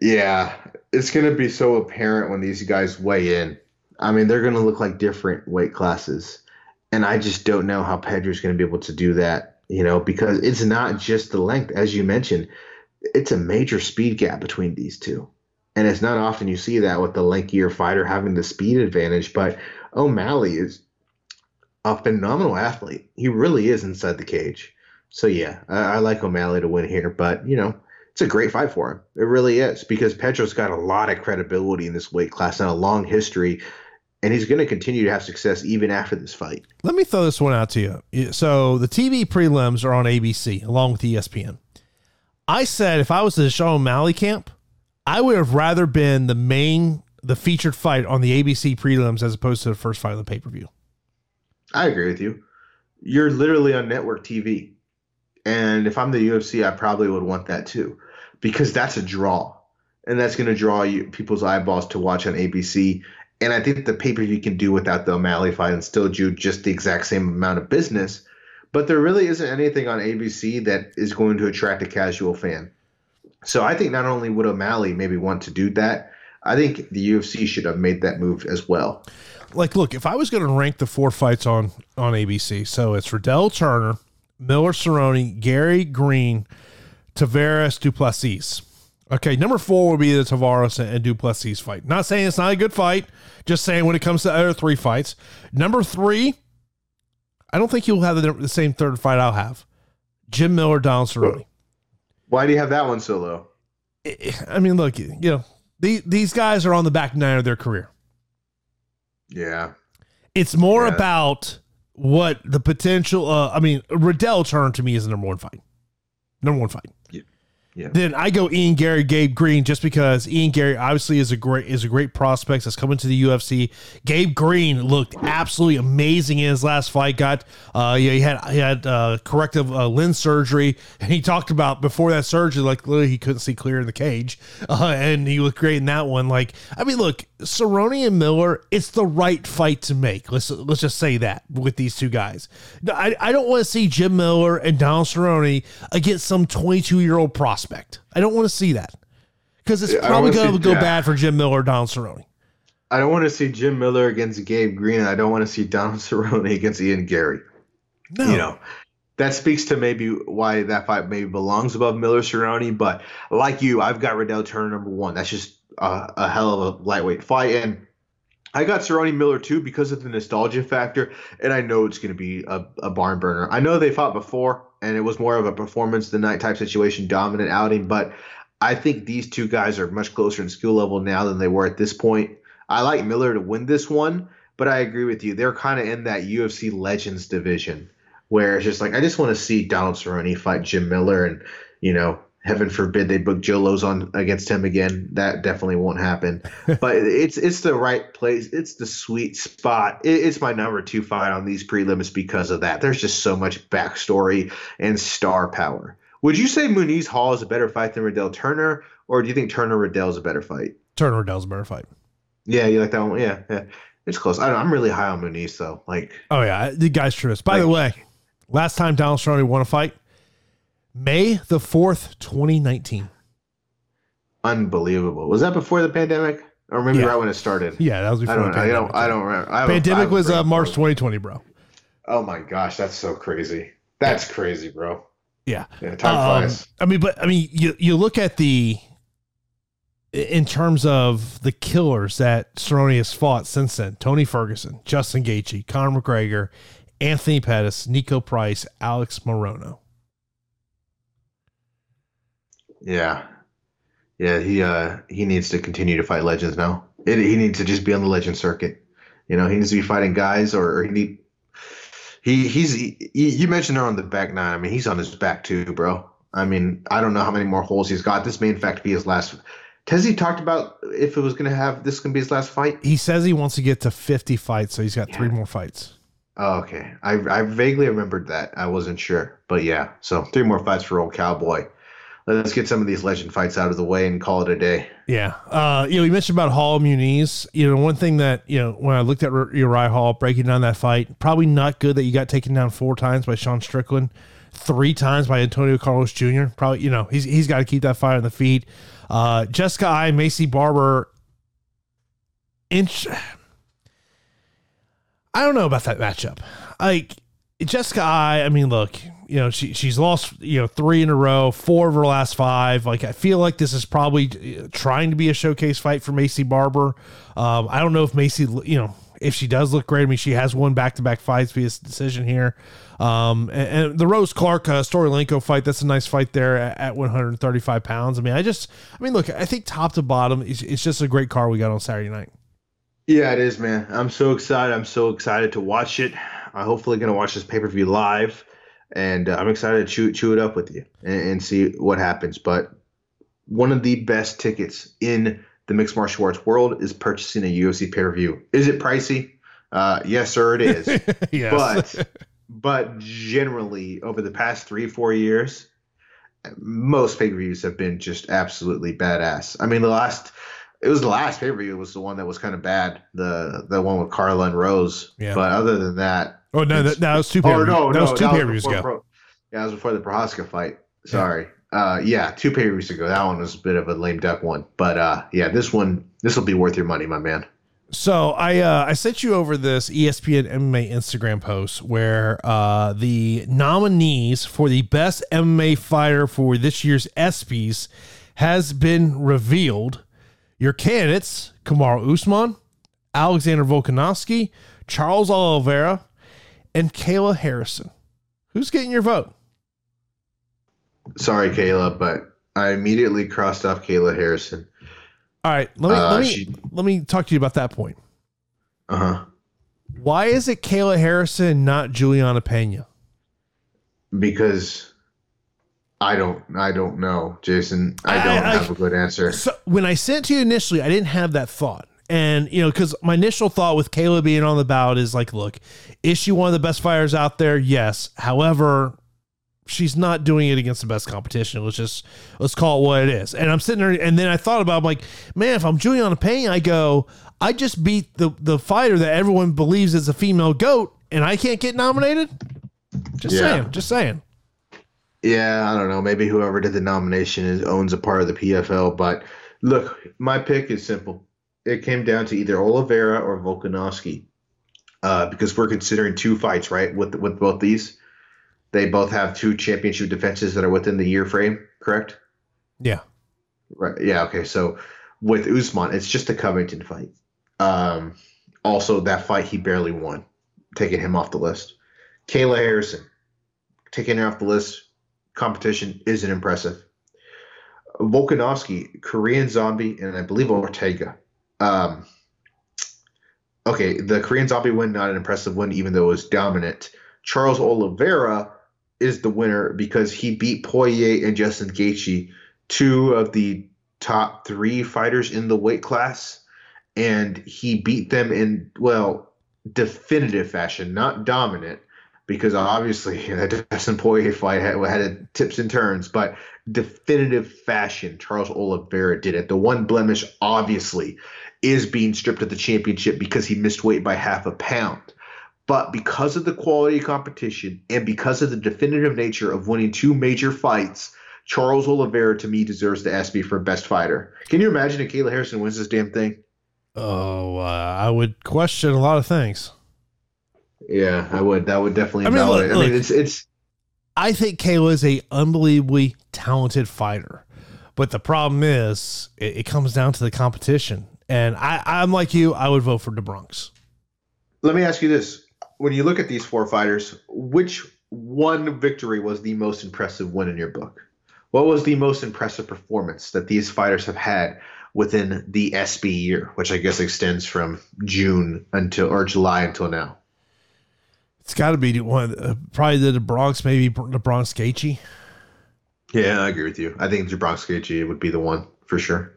Yeah, it's going to be so apparent when these guys weigh in. I mean, they're going to look like different weight classes. And I just don't know how Pedro's going to be able to do that, you know, because it's not just the length. As you mentioned, it's a major speed gap between these two. And it's not often you see that with the lankier fighter having the speed advantage. But O'Malley is a phenomenal athlete. He really is inside the cage. So yeah, I, I like O'Malley to win here, but you know, it's a great fight for him. It really is because Pedro's got a lot of credibility in this weight class and a long history, and he's going to continue to have success even after this fight. Let me throw this one out to you. So the TV prelims are on ABC along with ESPN. I said if I was the Sean O'Malley camp, I would have rather been the main, the featured fight on the ABC prelims as opposed to the first fight on the pay per view. I agree with you. You're literally on network TV. And if I'm the UFC, I probably would want that too, because that's a draw, and that's going to draw you people's eyeballs to watch on ABC. And I think the pay per view can do without the O'Malley fight and still do just the exact same amount of business. But there really isn't anything on ABC that is going to attract a casual fan. So I think not only would O'Malley maybe want to do that, I think the UFC should have made that move as well. Like, look, if I was going to rank the four fights on on ABC, so it's Riddell Turner, Miller Cerrone, Garry Green, Tavares, Du Plessis. Okay, number four would be the Tavares and Du Plessis fight. Not saying it's not a good fight, just saying when it comes to other three fights. Number three, I don't think you'll have the, the same third fight I'll have. Jim Miller, Donald Cerrone. Why do you have that one so low? I mean, look, you know, the, these guys are on the back nine of their career. Yeah. It's more Yeah. about what the potential. Uh, I mean, Riddell Turner to me the number one fight. Number one fight. Then I go Ian Garry, Gabe Green, just because Ian Garry obviously is a great is a great prospect that's coming to the UFC. Gabe Green looked absolutely amazing in his last fight. Got uh yeah he had he had uh, corrective uh, lens surgery, and he talked about before that surgery like literally he couldn't see clear in the cage, [laughs] uh, and he looked great in that one. Like I mean, look, Cerrone and Miller, it's the right fight to make. Let's let's just say that with these two guys. I I don't want to see Jim Miller and Donald Cerrone against some 22 year old prospect. I don't want to see that because it's I probably going to go yeah. bad for Jim Miller or Donald Cerrone. I don't want to see Jim Miller against Gabe Green. and I don't want to see Donald [laughs] Cerrone against Ian Garry. No, You know, that speaks to maybe why that fight maybe belongs above Miller Cerrone. But like you, I've got Riddell Turner number one. That's just a, a hell of a lightweight fight. And I got Cerrone Miller too because of the nostalgia factor. And I know it's going to be a, a barn burner. I know they fought before and it was more of a performance the night type situation, dominant outing. But I think these two guys are much closer in skill level now than they were at this point. I like Miller to win this one, but I agree with you. They're kind of in that UFC Legends division where it's just like I just want to see Donald Cerrone fight Jim Miller, and you know, heaven forbid they book Joe Lauzon against him again. That definitely won't happen. [laughs] but it's it's the right place. It's the sweet spot. It, it's my number two fight on these prelims because of that. There's just so much backstory and star power. Would you say Muniz Hall is a better fight than Riddell Turner, or do you think Turner Riddell is a better fight? Turner Riddell's a better fight. Yeah, you like that one? Yeah, yeah. It's close. I, I'm really high on Muniz though. Like, Oh yeah, the guy's true. By the way, last time Donald Cerrone won a fight, May the fourth, twenty nineteen. unbelievable. Was that before the pandemic, or maybe Yeah. right when it started? Yeah, that was I before. don't. the know. I pandemic. don't. I don't remember. I Pandemic a was uh, March twenty twenty, bro. Oh my gosh, that's so crazy. That's crazy, bro. Yeah. Yeah, time Um, flies. I mean, but I mean, you you look at the in terms of the killers that Cerrone has fought since then: Tony Ferguson, Justin Gaethje, Conor McGregor, Anthony Pettis, Niko Price, Alex Morono. Yeah, yeah. He uh he needs to continue to fight legends now. It, he needs to just be on the legend circuit. You know, he needs to be fighting guys, or, or he need. He he's he, you mentioned her on the back nine. I mean, he's on his back too, bro. I mean, I don't know how many more holes he's got. This may in fact be his last. Has he talked about if it was gonna have this gonna be his last fight? He says he wants to get to fifty fights, so he's got three more fights. Oh, okay. I I vaguely remembered that. I wasn't sure, but yeah. So three more fights for old cowboy. Let's get some of these legend fights out of the way and call it a day. Yeah. Uh, you know, you mentioned about Hall Muniz. You know, one thing that, you know, when I looked at Uriah Hall breaking down that fight, probably not good that you got taken down four times by Sean Strickland, three times by Antonio Carlos Jr. Probably, you know, he's he's got to keep that fight on the feet. Uh, Jessica Eye, Maycee Barber, inch. I don't know about that matchup. Like Jessica Eye, I mean, look, you know, she she's lost, you know, three in a row, four of her last five. Like I feel like this is probably uh, trying to be a showcase fight for Maycee Barber. Um, I don't know if Macy, you know, if she does look great. I mean, she has won back to back fights via decision here. Um, and, and the Rose Clark uh, Stoliarenko fight, that's a nice fight there at, at 135 pounds. I mean, I just, I mean, look, I think top to bottom, it's, it's just a great car we got on Saturday night. Yeah, it is, man. I'm so excited. I'm so excited to watch it. I'm hopefully going to watch this pay per view live, and uh, I'm excited to chew, chew it up with you and, and see what happens. But one of the best tickets in the mixed martial arts world is purchasing a UFC pay per view. Is it pricey? Uh, yes, sir, it is. [laughs] yes. but but generally over the past three four years most pay-per-views have been just absolutely badass i mean the last it was the last pay-per-view was the one that was kind of bad the the one with carla and rose Yeah. but other than that oh, no, that, that was two pay oh no That no was two that pay ago. Pro- yeah that was before the Prochazka fight. Sorry. Uh yeah two pay-per-views ago. That one was a bit of a lame duck one. But uh yeah this one this will be worth your money my man. So I uh, I sent you over this ESPN MMA Instagram post where uh, the nominees for the best MMA fighter for this year's ESPYS has been revealed. Your candidates: Kamaru Usman, Alexander Volkanovski, Charles Oliveira, and Kayla Harrison. Who's getting your vote? Sorry, Kayla, but I immediately crossed off Kayla Harrison. All right, let me Uh, let me she- let me talk to you about that point. Uh huh. Why is it Kayla Harrison, not Juliana Pena? Because I don't, I don't know, Jason. I I- don't I- have a good answer. So when I sent to you initially, I didn't have that thought. And, you know, because my initial thought with Kayla being on the ballot is like, look, is she one of the best fighters out there? Yes. However, she's not doing it against the best competition. Let's just let's call it what it is. And I'm sitting there, and then I thought about, I'm like, man, if I'm Juliana Pena, I go, I just beat the the fighter that everyone believes is a female goat, and I can't get nominated. Just Yeah. saying, just saying. Yeah, I don't know. Maybe whoever did the nomination is, owns a part of the PFL. But look, my pick is simple. It came down to either Oliveira or Volkanovski, uh, because we're considering two fights, right? With with both these, they both have two championship defenses that are within the year frame, correct? Yeah. Right. Yeah. Okay. So with Usman, it's just a Covington fight. Um, also, that fight he barely won, taking him off the list. Kayla Harrison, taking her off the list. Competition isn't impressive. Volkanovski, Korean Zombie, and I believe Ortega. Um, okay, the Korean Zombie win not an impressive win, even though it was dominant. Charles Oliveira is the winner because he beat Poirier and Justin Gaethje, two of the top three fighters in the weight class, and he beat them in well definitive fashion, not dominant, because obviously [laughs] that Dustin Poirier fight had, had tips and turns, but definitive fashion. Charles Oliveira did it. The one blemish, obviously, is being stripped of the championship because he missed weight by half a pound. But because of the quality of competition and because of the definitive nature of winning two major fights, Charles Oliveira to me deserves the ESPY for best fighter. Can you imagine if Kayla Harrison wins this damn thing? Oh, uh, I would question a lot of things. Yeah, I would. That would definitely I mean, invalidate. look- I mean, look. it's it's I think Kayla is a unbelievably talented fighter, but the problem is it, it comes down to the competition. And I, I'm like you, I would vote for the Bronx. Let me ask you this: When you look at these four fighters, which one victory was the most impressive win in your book? What was the most impressive performance that these fighters have had within the ESPY year, which I guess extends from June until or July until now? It's got to be the one, uh, probably the, the Bronx, maybe the Bronx Gaethje. Yeah, I agree with you. I think Jabronx Gaethje would be the one for sure.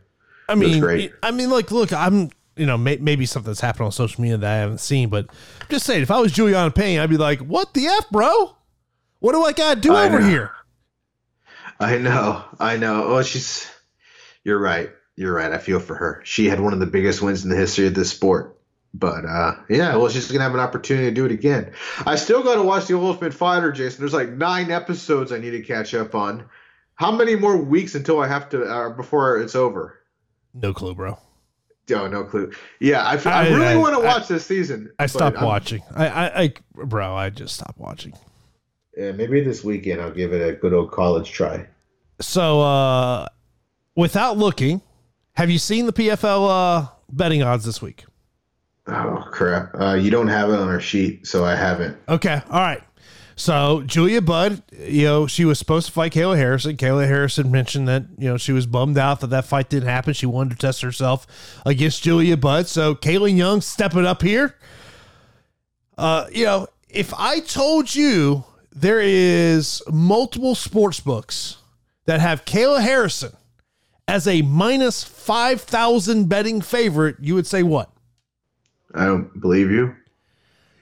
I mean, great. I mean, like, look, I'm, you know, may, maybe something's happened on social media that I haven't seen, but I'm just saying, if I was Juliana Pena, I'd be like, what the F, bro? What do I got to do I over know. here? I know, I know. Oh, she's. You're right. You're right. I feel for her. She had one of the biggest wins in the history of this sport. But uh, yeah, well, she's gonna have an opportunity to do it again. I still got to watch the Ultimate Fighter, Jason. There's like nine episodes I need to catch up on. How many more weeks until I have to uh, before it's over? No clue, bro. Oh, no clue. Yeah, I, I, I- really I- want to I- watch this season. I stopped I'm- watching. I, I, I, bro, I just stopped watching. Yeah, maybe this weekend I'll give it a good old college try. So, uh, without looking, have you seen the PFL uh, betting odds this week? Oh crap! Uh, you don't have it on our sheet, so I haven't. Okay, all right. So Julia Budd, you know, she was supposed to fight Kayla Harrison. Kayla Harrison mentioned that you know she was bummed out that that fight didn't happen. She wanted to test herself against Julia Budd. So Kayla Young stepping up here. Uh, you know, if I told you there is multiple sports books that have Kayla Harrison as a minus five thousand betting favorite, you would say what? I don't believe you.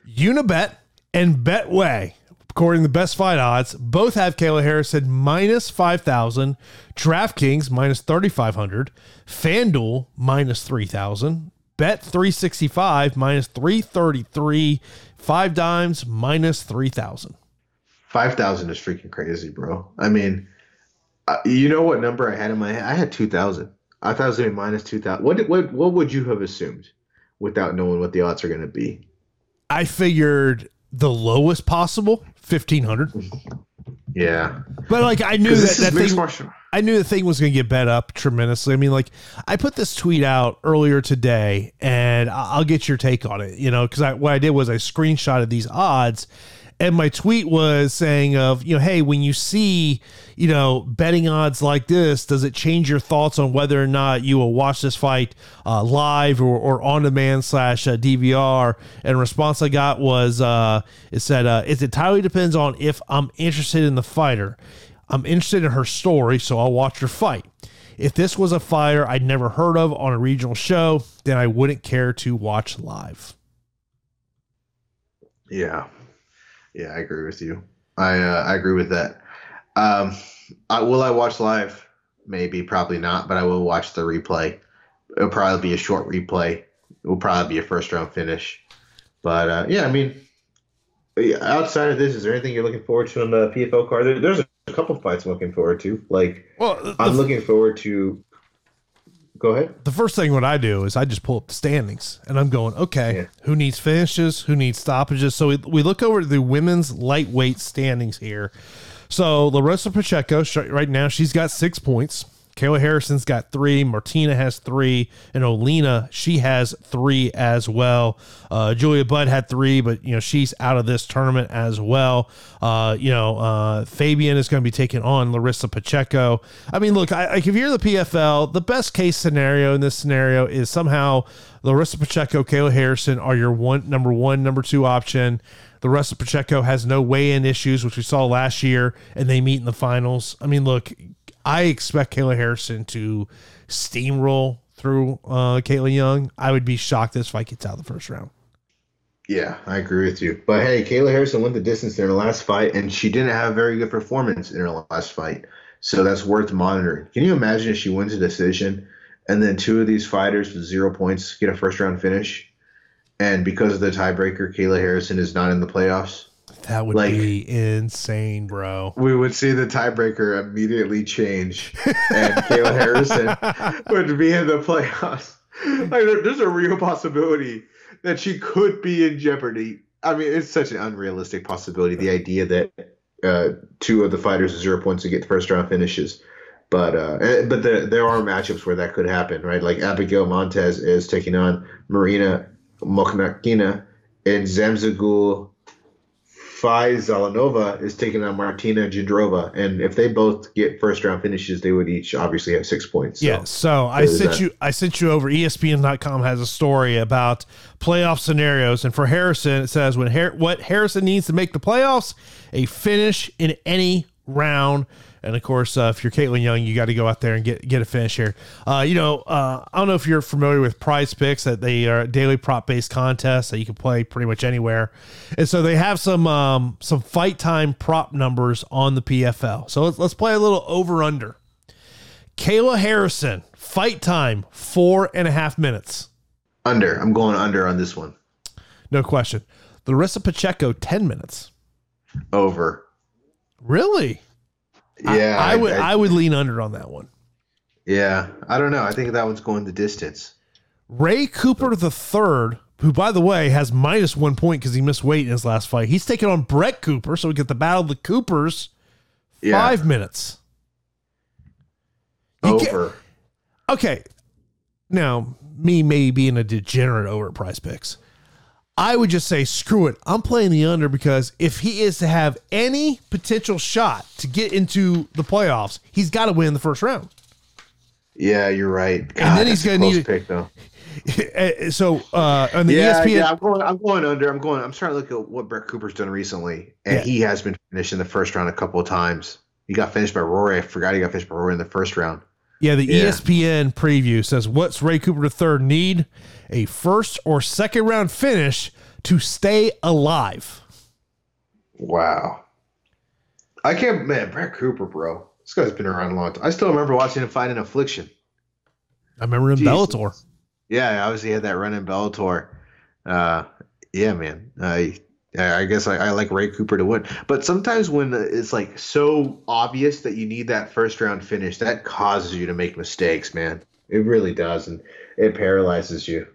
Unibet and Betway, according to the best fight odds, both have Kayla Harrison minus 5,000, DraftKings minus 3,500, FanDuel minus 3,000, Bet365 minus 333, Five Dimes minus 3,000. Five thousand is freaking crazy, bro. I mean, uh, you know what number I had in my head? I had two thousand. I thought it was gonna be minus two thousand. What did- what what would you have assumed without knowing what the odds are gonna be? I figured the lowest possible, 1,500. Yeah, But like I knew that, that thing, martial. I knew the thing was going to get bet up tremendously. I mean, like I put this tweet out earlier today, and I'll get your take on it. You know, because I, what I did was I screenshotted these odds, And my tweet was saying of, you know, hey, when you see, you know, betting odds like this, does it change your thoughts on whether or not you will watch this fight uh, live or, or on demand slash uh, DVR? And response I got was, uh, it said, uh, it entirely depends on if I'm interested in the fighter. I'm interested in her story, so I'll watch her fight. If this was a fighter I'd never heard of on a regional show, then I wouldn't care to watch live. Yeah, yeah, I agree with you. I uh, I agree with that. Um, I, will I watch live? Maybe, probably not, but I will watch the replay. It'll probably be a short replay. It will probably be a first round finish. But uh, yeah, I mean, outside of this, is there anything you're looking forward to on the PFL card? There, there's a couple fights I'm looking forward to. Like, well, I'm looking forward to Go ahead. The first thing what I do is I just pull up the standings and I'm going, okay, yeah. who needs finishes, who needs stoppages. So we, we look over the women's lightweight standings here. So Larissa Pacheco, right now, she's got six points. Kayla Harrison's got three. Martina has three, and Olina she has three as well. Uh, Julia Budd had three, but you know she's out of this tournament as well. Uh, you know uh, Fabian is going to be taking on Larissa Pacheco. I mean, look, I, if you're the PFL, the best case scenario in this scenario is somehow Larissa Pacheco, Kayla Harrison are your one number one, number two option. Larissa Pacheco has no weigh-in issues, which we saw last year, and they meet in the finals. I mean, look, I expect Kayla Harrison to steamroll through uh, Caitlin Young. I would be shocked this fight gets out of the first round. Yeah, I agree with you. But hey, Kayla Harrison went the distance in her last fight, and she didn't have a very good performance in her last fight. So that's worth monitoring. Can you imagine if she wins a decision and then two of these fighters with zero points get a first round finish? And because of the tiebreaker, Kayla Harrison is not in the playoffs? That would like, be insane, bro. We would see the tiebreaker immediately change, and [laughs] Kayla Harrison would be in the playoffs. [laughs] Like, there's a real possibility that she could be in jeopardy. I mean, it's such an unrealistic possibility. The idea that uh, two of the fighters with zero points to get the first round finishes, but uh, eh, but the, there are matchups where that could happen, right? Like Abigail Montes is taking on Marina Mokhnatkina and Zamzagul Fayzallanova is taking on Martina Jindrova, and if they both get first round finishes, they would each obviously have six points. So yeah. So I sent that. you I sent you over. ESPN.com has a story about playoff scenarios, and for Harrison, it says when Har- what Harrison needs to make the playoffs, a finish in any round and of course, uh, if you're Caitlin Young, you got to go out there and get get a finish here. Uh, you know, uh, I don't know if you're familiar with Prize Picks that they are daily prop based contests that you can play pretty much anywhere, and so they have some um, some fight time prop numbers on the PFL. So let's let's play a little over under. Kayla Harrison fight time four and a half minutes. Under. I'm going under on this one. No question. Larissa Pacheco ten minutes. Over. Really? Yeah, I, I would I, I, would lean under on that one. Yeah, I don't know. I think that one's going the distance. Ray Cooper the third, who by the way has minus one point because he missed weight in his last fight. He's taking on Brett Cooper, so we get the battle of the Coopers. Yeah. Five minutes. You over. Get, okay. Now, me maybe being a degenerate over at prize picks. I would just say, screw it. I'm playing the under because if he is to have any potential shot to get into the playoffs, he's got to win the first round. Yeah, you're right. God, and then he's going to need pick though. [laughs] so uh, on the yeah, ESPN, yeah, I'm going. I'm going under. I'm going. I'm trying to look at what Brett Cooper's done recently, and yeah. he has been finished in the first round a couple of times. He got finished by Rory. I forgot he got finished by Rory in the first round. Yeah, the yeah. ESPN preview says, "What's Ray Cooper III need? A first or second round finish to stay alive." Wow, I can't, man. Brett Cooper, bro, this guy's been around a long time. I still remember watching him fight in Affliction. I remember in Jesus. Bellator. Yeah, obviously he had that run in Bellator. Uh, yeah, man. I I guess I, I, like Ray Cooper to win. But sometimes when it's like so obvious that you need that first round finish, that causes you to make mistakes, man. It really does, and it paralyzes you.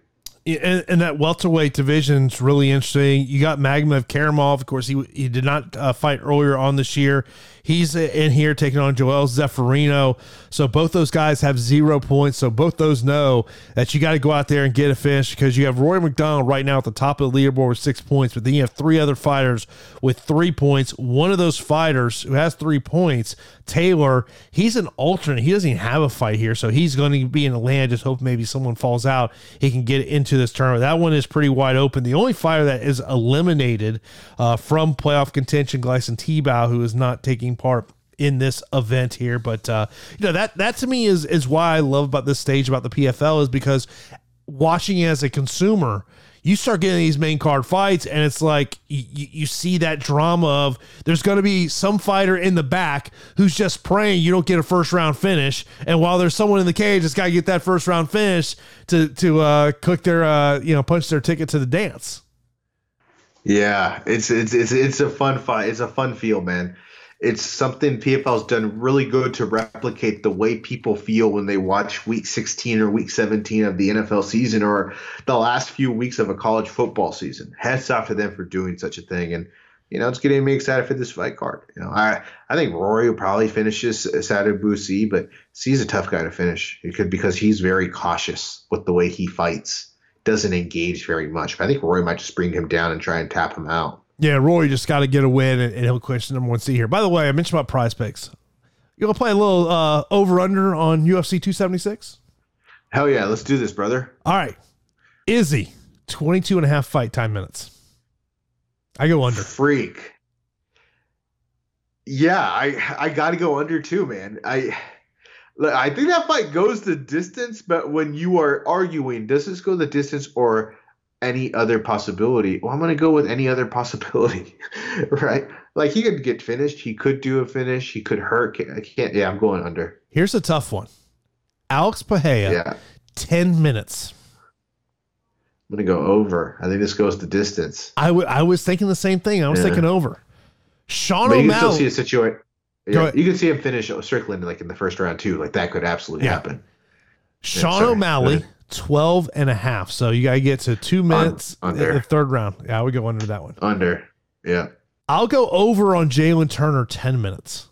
and, and that welterweight division's really interesting. You got Magomedkerimov, of course. He he did not uh, fight earlier on this year. He's in here taking on Joel Zeffirino. So both those guys have zero points. So both those know that you got to go out there and get a finish because you have Rory MacDonald right now at the top of the leaderboard with six points, but then you have three other fighters with three points. One of those fighters who has three points, Taylor, he's an alternate. He doesn't even have a fight here, so he's going to be in the land. Just hope maybe someone falls out. He can get into this tournament. That one is pretty wide open. The only fighter that is eliminated uh, from playoff contention, Gleison Tibau, who is not taking part in this event here. But uh, you know that that to me is is why I love about this stage about the PFL is because watching it as a consumer. You start getting these main card fights, and it's like you, you see that drama of there's going to be some fighter in the back who's just praying you don't get a first round finish, and while there's someone in the cage that's got to get that first round finish to to uh, cook their uh, you know punch their ticket to the dance. Yeah, it's it's it's it's a fun fight. It's a fun feel, man. It's something PFL's done really good to replicate the way people feel when they watch week 16 or week 17 of the NFL season or the last few weeks of a college football season. Hats off to them for doing such a thing. And, you know, it's getting me excited for this fight card. You know, I, I think Rory will probably finish this Sadibou Boosie, but Sy's a tough guy to finish. It could because he's very cautious with the way he fights, doesn't engage very much. But I think Rory might just bring him down and try and tap him out. Yeah, Roy just got to get a win, and, and he'll the number one seed here. By the way, I mentioned about PrizePicks. You want to play a little uh, over under on UFC 276? Hell yeah, let's do this, brother. All right, Izzy, 22 and a half fight time minutes. I go under. Freak. Yeah, I I got to go under too, man. I I think that fight goes the distance, but when you are arguing, does this go the distance or any other possibility, well, I'm going to go with any other possibility, [laughs] right? Like he could get finished. He could do a finish. He could hurt. I can't. Yeah, I'm going under. Here's a tough one. Alex Pereira, yeah. 10 minutes. I'm going to go over. I think this goes the distance. I, w- I was thinking the same thing. I was yeah. thinking over. Sean but O'Malley. You can still see a situation. Yeah, you can see him finish Strickland like in the first round too. Like that could absolutely happen. Sean O'Malley 12 and a half. So you got to get to two minutes in the third round. Yeah, we go under that one. Under. Yeah. I'll go over on Jalin Turner 10 minutes.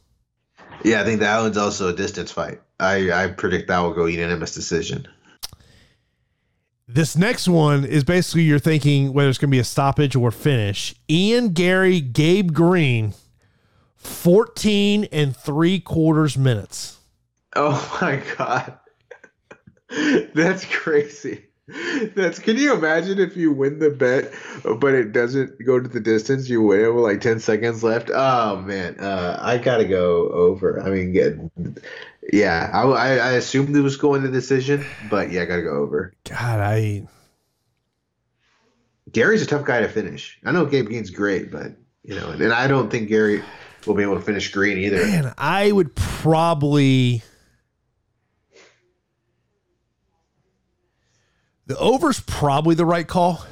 Yeah, I think that one's also a distance fight. I, I predict that will go unanimous decision. This next one is basically you're thinking whether it's going to be a stoppage or finish. Ian Garry, Gabe Green, 14 and three quarters minutes. Oh [laughs] my God. [laughs] That's crazy. That's can you imagine if you win the bet, but it doesn't go to the distance? You win with like ten seconds left. Oh man, uh, I gotta go over. I mean, get, yeah, I, I, I assumed it was going to decision, but yeah, I gotta go over. God, I Garry's a tough guy to finish. I know Gabe Green's great, but you know, and I don't think Garry will be able to finish Green either. Man, I would probably The over's probably the right call.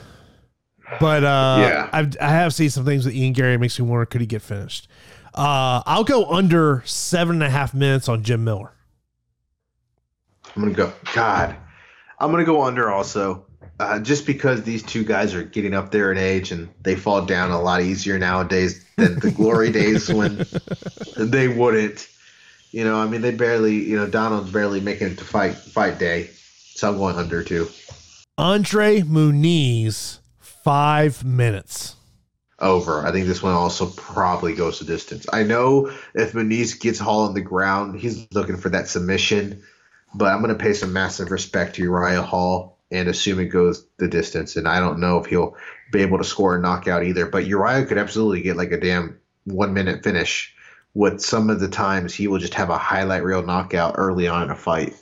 But uh, yeah, I've, I have seen some things with Ian Garry makes me wonder could he get finished? Uh, I'll go under seven and a half minutes on Jim Miller. I'm gonna go. God, I'm gonna go under also, uh, just because these two guys are getting up there in age and they fall down a lot easier nowadays than the glory [laughs] days when they wouldn't. You know, I mean, they barely. You know, Donald's barely making it to fight fight day, so I'm going under too. Andre Muniz, five minutes. Over. I think this one also probably goes the distance. I know if Muniz gets Hall on the ground, he's looking for that submission, but I'm going to pay some massive respect to Uriah Hall and assume it goes the distance. And I don't know if he'll be able to score a knockout either, but Uriah could absolutely get like a damn one minute finish. With some of the times, he will just have a highlight reel knockout early on in a fight.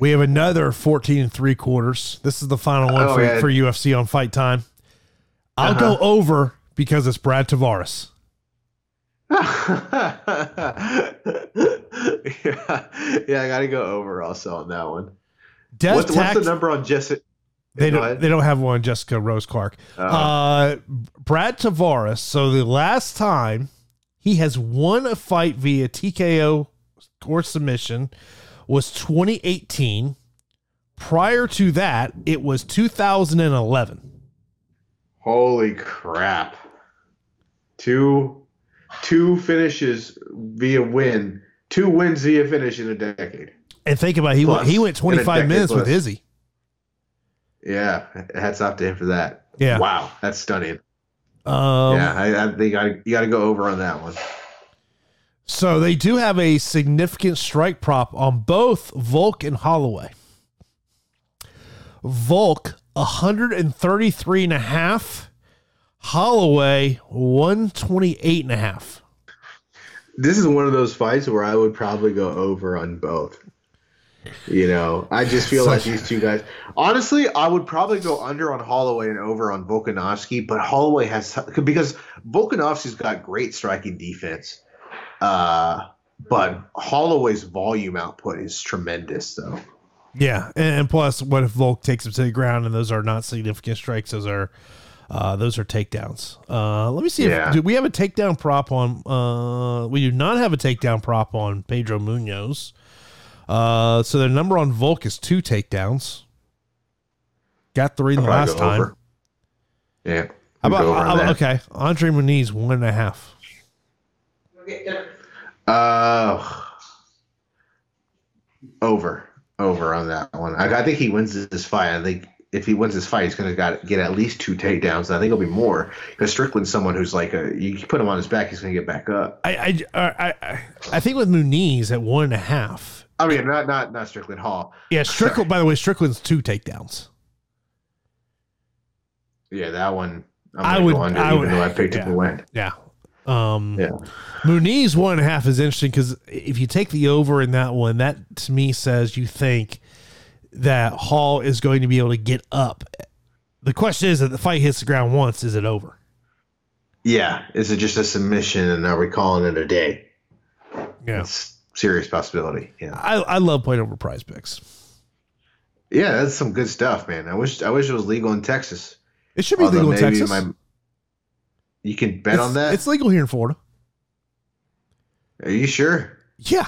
We have another 14 and three quarters. This is the final one oh, for, yeah. for UFC on fight time. I'll uh-huh. go over because it's Brad Tavares. yeah, [laughs] yeah, I got to go over also on that one. Death what's, tax, what's the number on Jessica? They don't. They don't have one. Jessica Rose Clark. Uh, uh, Brad Tavares. So the last time he has won a fight via TKO or submission was 2018 Prior to that, it was 2011. Holy crap. Two two finishes via win. Two wins via finish in a decade. And think about it, he went, he went 25 decade minutes with plus. Izzy. Yeah, hats off to him for that. Yeah. Wow, that's stunning. Um, yeah, I, I think I, you got to go over on that one. So they do have a significant strike prop on both Volk and Holloway. Volk 133 and a half, Holloway 128 and a half. This is one of those fights where I would probably go over on both. You know, I just feel like these two guys. Honestly, I would probably go under on Holloway and over on Volkanovski, but Holloway has because Volkanovski's got great striking defense. Uh, but Holloway's volume output is tremendous, though. Yeah, and, and plus, what if Volk takes him to the ground and those are not significant strikes? Those are uh, those are takedowns. Uh, let me see. Yeah. If, do we have a takedown prop on? Uh, we do not have a takedown prop on Pedro Munhoz. Uh, so the number on Volk is two takedowns. Got three the last time. over. Yeah. How about, Go over on how about- okay? Andre Muniz one and a half. Uh, over, over on that one. I, I think he wins this fight. I think if he wins this fight, he's going to got get at least two takedowns. I think it'll be more because Strickland's someone who's like a you put him on his back, he's going to get back up. I I, I I I think with Muniz at one and a half. I mean, not not not Strickland Hall. Yeah, Strickland. by the way, Strickland's two takedowns. Yeah, that one. I'm I would- go under, I even would- though I picked yeah. him to win. Yeah. Um, Yeah. Muniz one and a half is interesting because if you take the over in that one, that to me says you think that Hall is going to be able to get up. The question is that the fight hits the ground once, is it over? Yeah, is it just a submission and are we calling it a day? Yeah. It's serious possibility. Yeah. I, I love playing over PrizePicks. Yeah, that's some good stuff, man. I wish I wish it was legal in Texas. It should be Although legal in Texas. my- you can bet it's, on that. It's legal here in Florida. Are you sure? Yeah.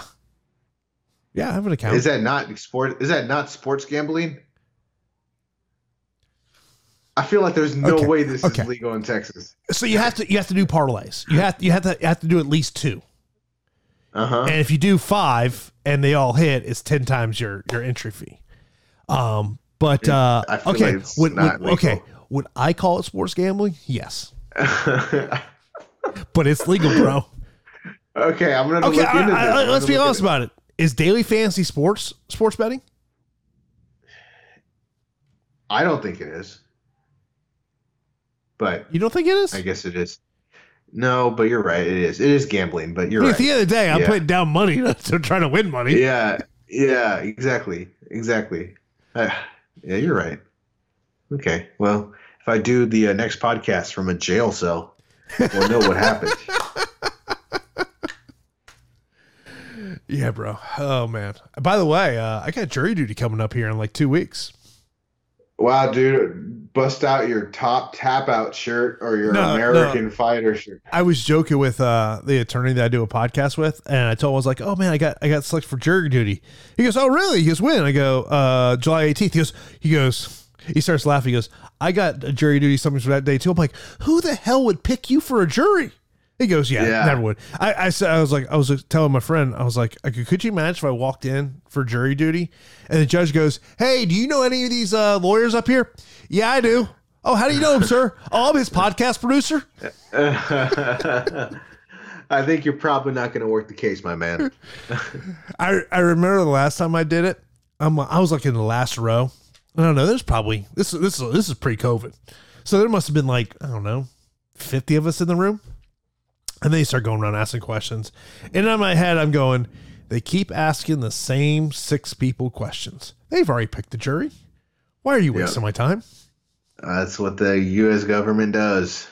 Yeah, I have an account. Is that not sport? Is that not sports gambling? I feel like there's no Okay, way this okay. is legal in Texas. so you have to you have to do parlays. You have you have to you have to do at least two. Uh huh. And if you do five and they all hit, it's ten times your your entry fee. Um, but uh, I feel okay, like it's would, not would- okay, would I call it sports gambling? Yes, but it's legal, bro. okay, I'm gonna Okay, look I- into I- this. I- let's be honest about it. Is daily fantasy sports sports betting? I don't think it is, but You don't think it is? I guess it is. No, but you're right. It is. It is gambling, but you're I mean, right. At the end of the day, I'm Yeah. putting down money [laughs] to, to try to win money. Yeah, yeah, exactly, exactly. Uh, yeah, you're right. Okay, well, if I do the uh, next podcast from a jail cell, we'll know what happened. [laughs] Yeah, bro. Oh man. By the way, uh, I got jury duty coming up here in like two weeks. Wow, dude, bust out your top tap out shirt or your No, American fighter shirt. I was joking with uh, the attorney that I do a podcast with, and I told him I was like, "Oh man, I got I got selected for jury duty." He goes, "Oh really?" He goes, "When?" I go, uh, "July 18th." He goes, "He goes." He starts laughing. He goes, "I got a jury duty something for that day too." I'm like, "Who the hell would pick you for a jury?" He goes, "Yeah, Yeah. never would." I, I said, "I was like, I was telling my friend, I was like, could, could you imagine if I walked in for jury duty, and the judge goes, "Hey, do you know any of these uh, lawyers up here?" Yeah, I do. Oh, how do you know him, sir? Oh, I'm his podcast producer. [laughs] I think you're probably not going to work the case, my man. [laughs] I I remember the last time I did it. I'm I was like in the last row. I don't know. There's probably this this is this is pre COVID, so there must have been like I don't know, fifty of us in the room, and they start going around asking questions. And in my head, I'm going, they keep asking the same six people questions. They've already picked the jury. Why are you wasting my time? That's what the U.S. government does.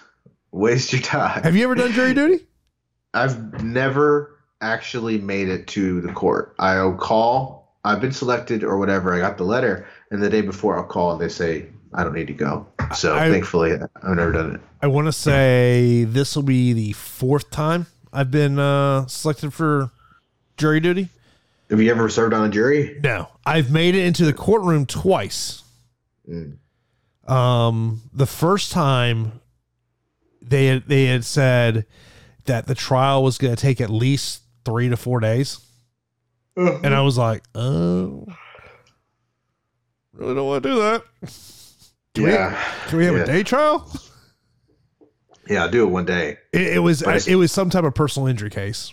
Waste your time. Have you ever done jury duty? [laughs] I've never actually made it to the court. I'll call. I've been selected or whatever. I got the letter, and the day before I'll call, and they say I don't need to go. So I- thankfully, I've never done it. I want to say this will be the fourth time I've been uh, selected for jury duty. Have you ever served on a jury? No, I've made it into the courtroom twice. Mm. Um, the first time they had, they had said that the trial was going to take at least three to four days, and I was like, oh, really don't want to do that. Can yeah, we, can we have Yeah. a day trial? yeah, I'll do it one day. It, it was But it was some type of personal injury case.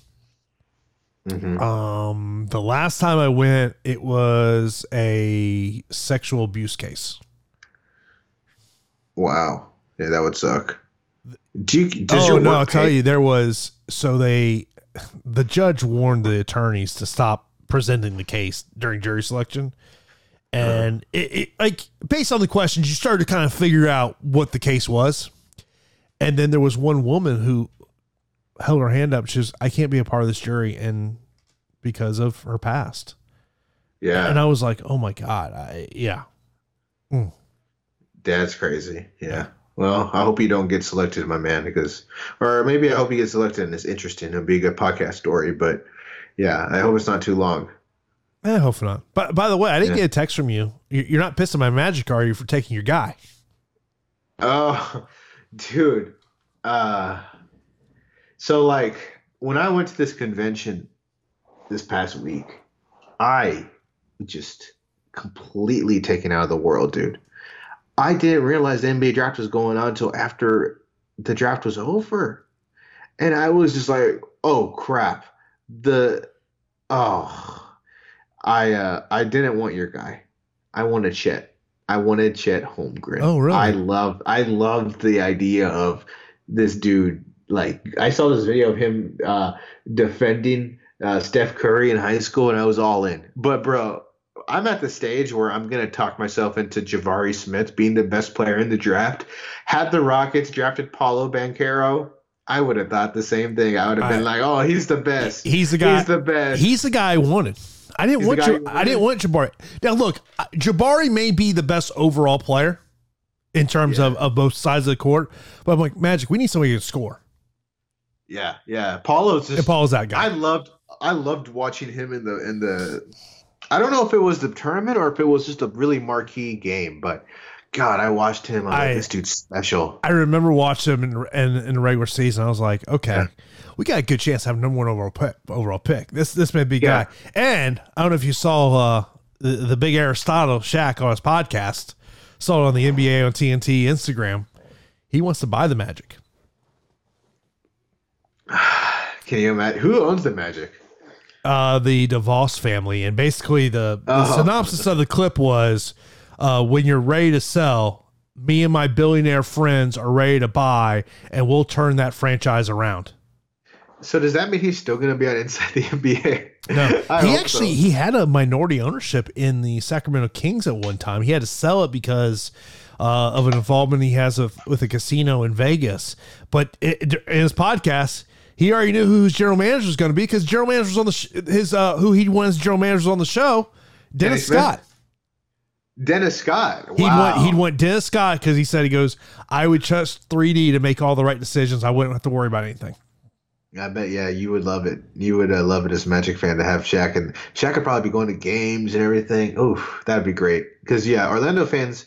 Mhm. Um, the last time I went, it was a sexual abuse case. Wow, yeah, that would suck. Do you? Does oh your no, I'll tell you, there was so they, the judge warned the attorneys to stop presenting the case during jury selection, Uh-huh. and it, it like based on the questions, you started to kind of figure out what the case was, and then there was one woman who held her hand up. She was, I can't be a part of this jury, and because of her past, Yeah, and I was like, oh my god, I yeah. Mm. That's crazy. Yeah. Well, I hope you don't get selected, my man, because, or maybe I hope you get selected and it's interesting. It'll be a good podcast story. But yeah, I hope it's not too long. I hope not. But by the way, I didn't Yeah. get a text from you. You- You're not pissed at my magic, are you, for taking your guy? Oh, [laughs] dude. Uh, so like when I went to this convention this past week, I just completely taken out of the world, dude. I didn't realize the NBA draft was going on until after the draft was over. And I was just like, oh crap. The oh I uh I didn't want your guy. I wanted Chet. I wanted Chet Holmgren. Oh, really? I love I loved the idea of this dude like I saw this video of him uh defending uh, Steph Curry in high school and I was all in. But bro, I'm at the stage where I'm gonna talk myself into Jabari Smith being the best player in the draft. Had the Rockets drafted Paolo Banchero, I would have thought the same thing. I would have been I- like, "Oh, he's the best. He's the guy. He's the best." He's the guy I wanted. I didn't He's want you I didn't want? Jabari. Now look, Jabari may be the best overall player in terms Yeah. of, of both sides of the court, but I'm like Magic. We need somebody who can score. yeah, yeah. Paolo's And just. Paul's that guy. I loved. I loved watching him in the in the. I don't know if it was the tournament or if it was just a really marquee game, but God, I watched him. I was I- like, this dude's special. I remember watching him in, in, in the regular season. I was like, okay, Yeah. We got a good chance to have number one overall pick. Overall pick. This this may be Yeah. guy. And I don't know if you saw uh, the the big Aristotle Shaq on his podcast. Saw it on the NBA on TNT Instagram. He wants to buy the Magic. [sighs] Can you imagine who owns the Magic? uh, the DeVos family, and basically the, the Oh. synopsis of the clip was, uh, "When you're ready to sell, me and my billionaire friends are ready to buy, and we'll turn that franchise around." So does that mean he's still going to be on Inside the NBA? No, [laughs] I he actually so. he had a minority ownership in the Sacramento Kings at one time. He had to sell it because. Uh, of an involvement he has of, with a casino in Vegas, but it, in his podcast, he already knew who his general manager was going to be because general manager was on the sh- his uh, who he wanted general manager on the show, Dennis Smith? Scott. Dennis Scott. He'd want he'd want Dennis Scott because he said he goes, I would trust 3D to make all the right decisions. I wouldn't have to worry about anything. I bet, yeah, you would love it. You would uh, love it as a Magic fan to have Shaq, and Shaq could probably be going to games and everything. Oof, that'd be great. Because yeah, Orlando fans,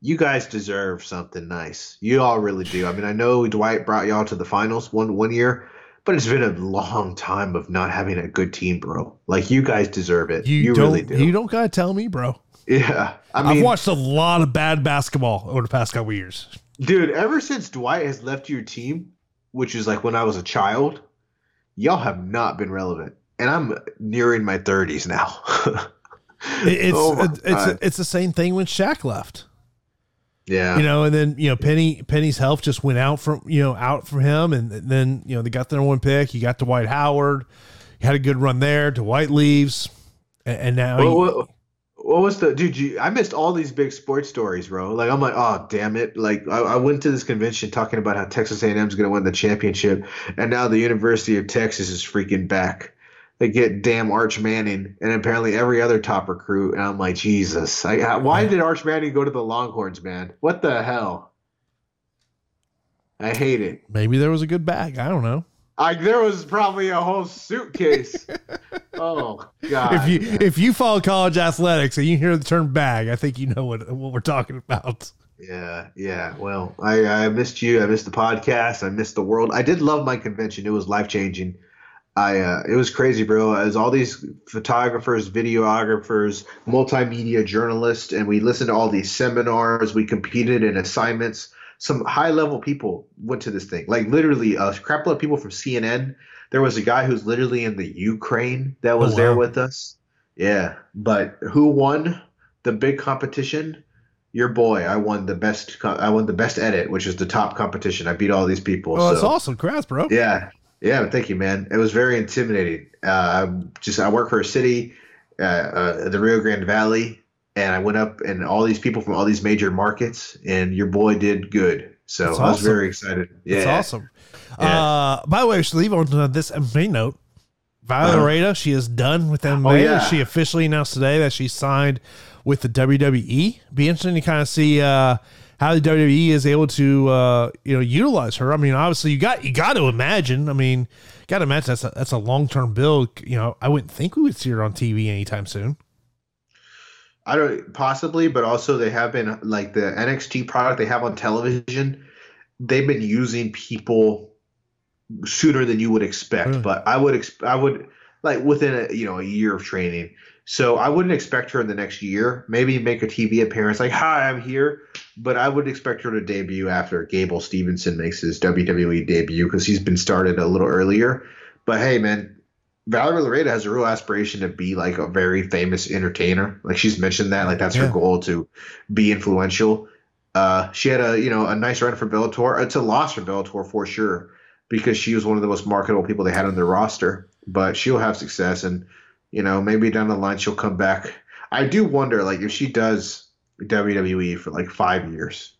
you guys deserve something nice. You all really do. I mean, I know Dwight brought y'all to the finals one one year, but it's been a long time of not having a good team, bro. Like you guys deserve it. You, You, really do. you don't gotta tell me, bro. yeah, I mean, I've watched a lot of bad basketball over the past couple years. Dude, ever since Dwight has left your team, which is like when I was a child, y'all have not been relevant. And I'm nearing my 30s now. [laughs] It's Oh it's God. it's the same thing when Shaq left. yeah. You know, and then you know Penny Penny's health just went out from you know out from him, and then you know they got the number one pick. He got to Dwight Howard. He had a good run there. Dwight leaves, and, and now he- what, what, was the dude? You, I missed all these big sports stories, bro. Like I'm like, oh damn it! Like I, I went to this convention talking about how Texas A&M is going to win the championship, and now the University of Texas is freaking back. They get damn Arch Manning and apparently every other top recruit, and I'm like, Jesus! I, I- why did Arch Manning go to the Longhorns, man? What the hell? I hate it. maybe there was a good bag. I don't know. Like there was probably a whole suitcase. [laughs] oh god! If you if you follow college athletics and you hear the term bag, I think you know what what we're talking about. Yeah, yeah. Well, I I missed you. I missed the podcast. I missed the world. I did love my convention. It was life changing. I uh, it was crazy, bro. As all these photographers, videographers, multimedia journalists, and we listened to all these seminars. We competed in assignments some high level people went to this thing. Like literally a crap load of people from CNN. There was a guy who's literally in the Ukraine that was oh, wow. there with us. Yeah, but who won the big competition? Your boy. I won the best. I won the best edit, which is the top competition. I beat all these people. Oh, so. that's awesome! Congrats, bro. Yeah, yeah. Thank you, man. It was very intimidating. Uh, just I work for a city, uh, uh, the Rio Grande Valley, and I went up and all these people from all these major markets, and your boy did good. So That's I was awesome. very excited. Yeah, That's awesome. Yeah. Uh, by the way, we should leave on this main note. Violet uh-huh. she is done with MMA. Oh, yeah. She officially announced today that she signed with the WWE. Be interesting to kind of see uh, how the WWE is able to uh, you know utilize her. I mean, obviously you got you got to imagine. I mean, got to imagine that's a, that's a long term build. You know, I wouldn't think we would see her on TV anytime soon. I don't possibly, but also they have been like the NXT product they have on television. They've been using people sooner than you would expect, mm. but I would exp- I would like within a you know a year of training. So I wouldn't expect her in the next year. Maybe make a TV appearance like "Hi, I'm here," but I would expect her to debut after Gable Steveson makes his WWE debut because he's been started a little earlier. But hey, man, Valerie Loureda has a real aspiration to be like a very famous entertainer. Like she's mentioned that, like that's yeah. her goal to be influential. Uh, she had a you know a nice run for Bellator. It's a loss for Bellator for sure because she was one of the most marketable people they had on their roster. But she'll have success, and you know maybe down the line she'll come back. I do wonder like if she does WWE for like five years,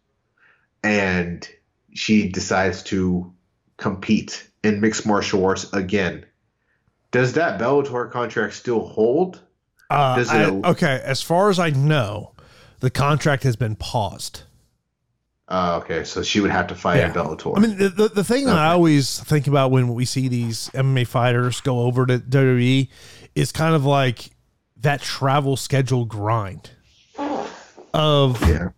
and she decides to compete in mixed martial arts again does that Bellator contract still hold? Uh, Does it I, okay, as far as I know, the contract has been paused. Uh, okay, so she would have to fight yeah. at Bellator. I mean, the, the, the thing okay. that I always think about when we see these MMA fighters go over to WWE is kind of like that travel schedule grind of yeah.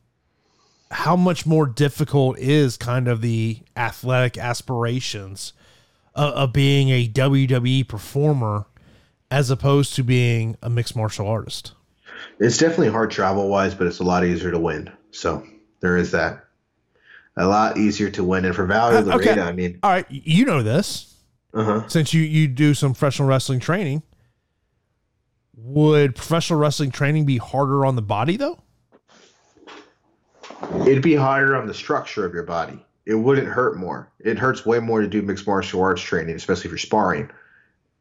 how much more difficult is kind of the athletic aspirations of, of being a WWE performer as opposed to being a mixed martial artist. It's definitely hard travel wise, but it's a lot easier to win. So there is that. A lot easier to win. And for Valerie uh, okay. I mean. All right. You know this. Uh-huh. Since you, you do some professional wrestling training, would professional wrestling training be harder on the body, though? It'd be harder on the structure of your body it wouldn't hurt more. It hurts way more to do mixed martial arts training, especially if you're sparring,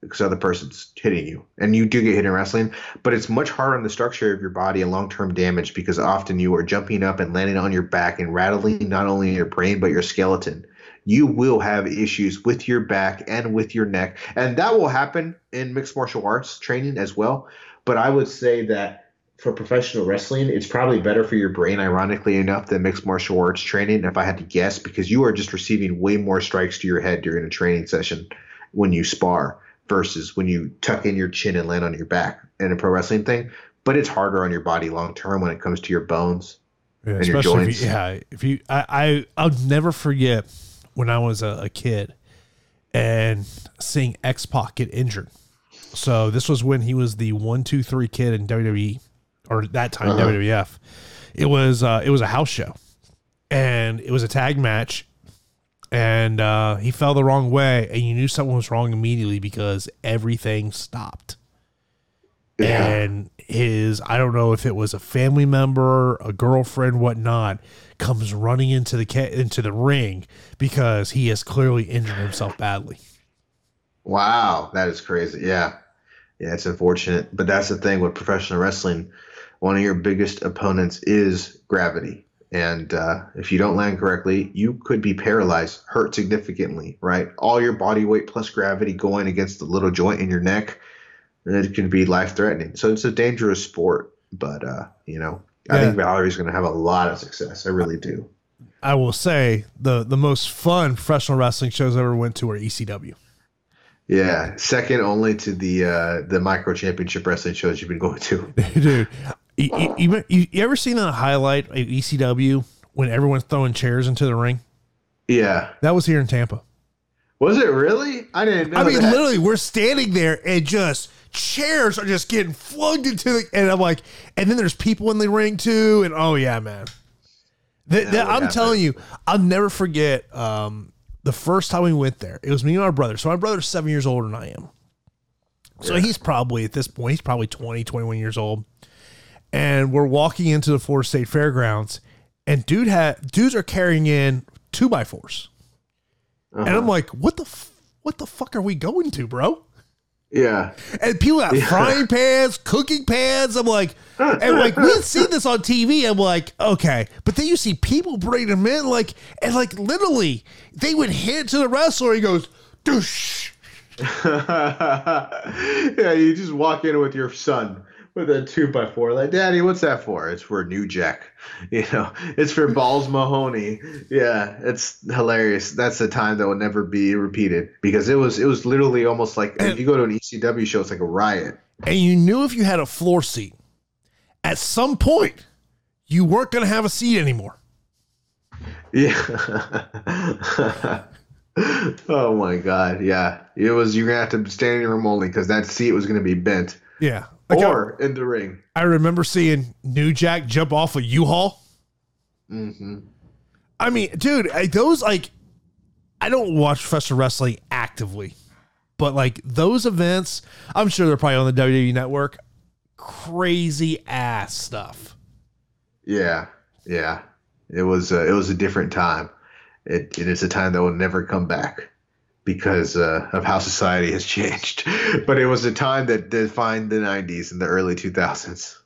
because the other person's hitting you, and you do get hit in wrestling. But it's much harder on the structure of your body and long-term damage because often you are jumping up and landing on your back and rattling not only your brain but your skeleton. You will have issues with your back and with your neck, and that will happen in mixed martial arts training as well. But I would say that for professional wrestling, it's probably better for your brain, ironically enough, than mixed martial arts training, if I had to guess, because you are just receiving way more strikes to your head during a training session when you spar versus when you tuck in your chin and land on your back in a pro wrestling thing. But it's harder on your body long term when it comes to your bones yeah, and your joints. If you, yeah, if you, I, I, I'll never forget when I was a, a kid and seeing X Pac get injured. So this was when he was the one, two, three kid in WWE or that time uh-huh. WWF. It was uh, it was a house show, and it was a tag match, and uh, he fell the wrong way, and you knew something was wrong immediately because everything stopped. Yeah. And his I don't know if it was a family member, a girlfriend, whatnot, comes running into the ca- into the ring because he has clearly injured himself badly. Wow, that is crazy. Yeah. Yeah, it's unfortunate, but that's the thing with professional wrestling one of your biggest opponents is gravity. And uh, if you don't land correctly, you could be paralyzed, hurt significantly, right? All your body weight plus gravity going against the little joint in your neck, it can be life threatening. So it's a dangerous sport. But, uh, you know, I think Valerie's going to have a lot of success. I really do. I will say the the most fun professional wrestling shows I ever went to were ECW. Yeah, second only to the uh, the micro championship wrestling shows you've been going to. [laughs] Dude, you, you, you, you ever seen that highlight of ECW when everyone's throwing chairs into the ring? Yeah, That was here in Tampa. was it really? I didn't know. I mean, that. literally, we're standing there and just chairs are just getting flung into the, and I'm like, and then there's people in the ring too, and oh yeah, man. The, the- I'm happen. telling you, I'll never forget um, the first time we went there. It was me and my brother. So my brother's seven years older than I am. So he's probably at this point, he's probably 20, 21 years old. And we're walking into the Florida State Fairgrounds, and dude had dudes are carrying in two by 4s and Uh-huh. I'm like, what the f- what the fuck are we going to, bro? Yeah, And people got frying pans, cooking pans. I'm like, and like we had seen this on TV. I'm like, okay, but then you see people bring them in, like, and like literally, they would hit to the wrestler. He goes, douche. [laughs] yeah. You just walk in with your son with a two by four, like, Daddy, what's that for? It's for New Jack. [laughs] You know, it's for Balls Mahoney. Yeah, it's hilarious. That's a time that will never be repeated because it was it was literally almost like if you go to an ECW show, it's like a riot. And you knew if you had a floor seat, at some point, you weren't going to have a seat anymore. Yeah. [laughs] oh my god, yeah. It was you're gonna have to stand in your room only because that seat was gonna be bent. Yeah. Like I- or in the ring. I remember seeing New Jack jump off a U-Haul. hmm I mean, dude, I, those like, I don't watch professional wrestling actively, but like those events, I'm sure they're probably on the WWE network. Crazy ass stuff. Yeah, yeah. It was uh, it was a different time. It it is a time that will never come back because uh, of how society has [laughs] changed. but it was a time that defined the '90s and the early 2000s.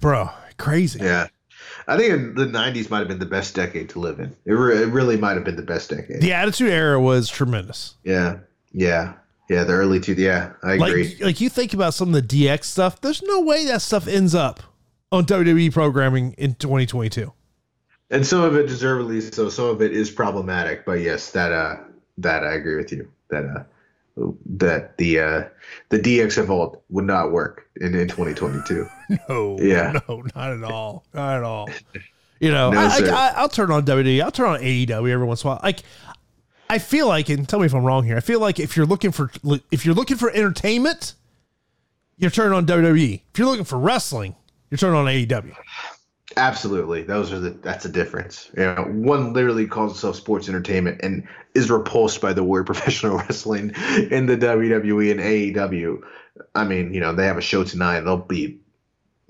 Bro, crazy. Yeah. I think the '90s might have been the best decade to live in. It, re- it really might have been the best decade. The Attitude Era was tremendous. Yeah, yeah, yeah. The early two. Yeah, I agree. Like, like you think about some of the DX stuff. There's no way that stuff ends up on WWE programming in 2022. And some of it deservedly so. Some of it is problematic. But yes, that uh, that I agree with you. That uh, that the uh, the DX Evolved would not work in, in 2022. [laughs] No, Yeah. no, not at all, not at all. You know, [laughs] No, I, I, i'll turn on WWE. I'll turn on AEW every once in a while. Like, I feel like, and tell me if I'm wrong here. I feel like if you're looking for if you're looking for entertainment, you're turning on WWE. If you're looking for wrestling, you're turning on AEW. Absolutely, those are the that's a difference. You know, one literally calls itself sports entertainment and is repulsed by the word [laughs] professional wrestling in the WWE and AEW. I mean, you know, they have a show tonight. They'll be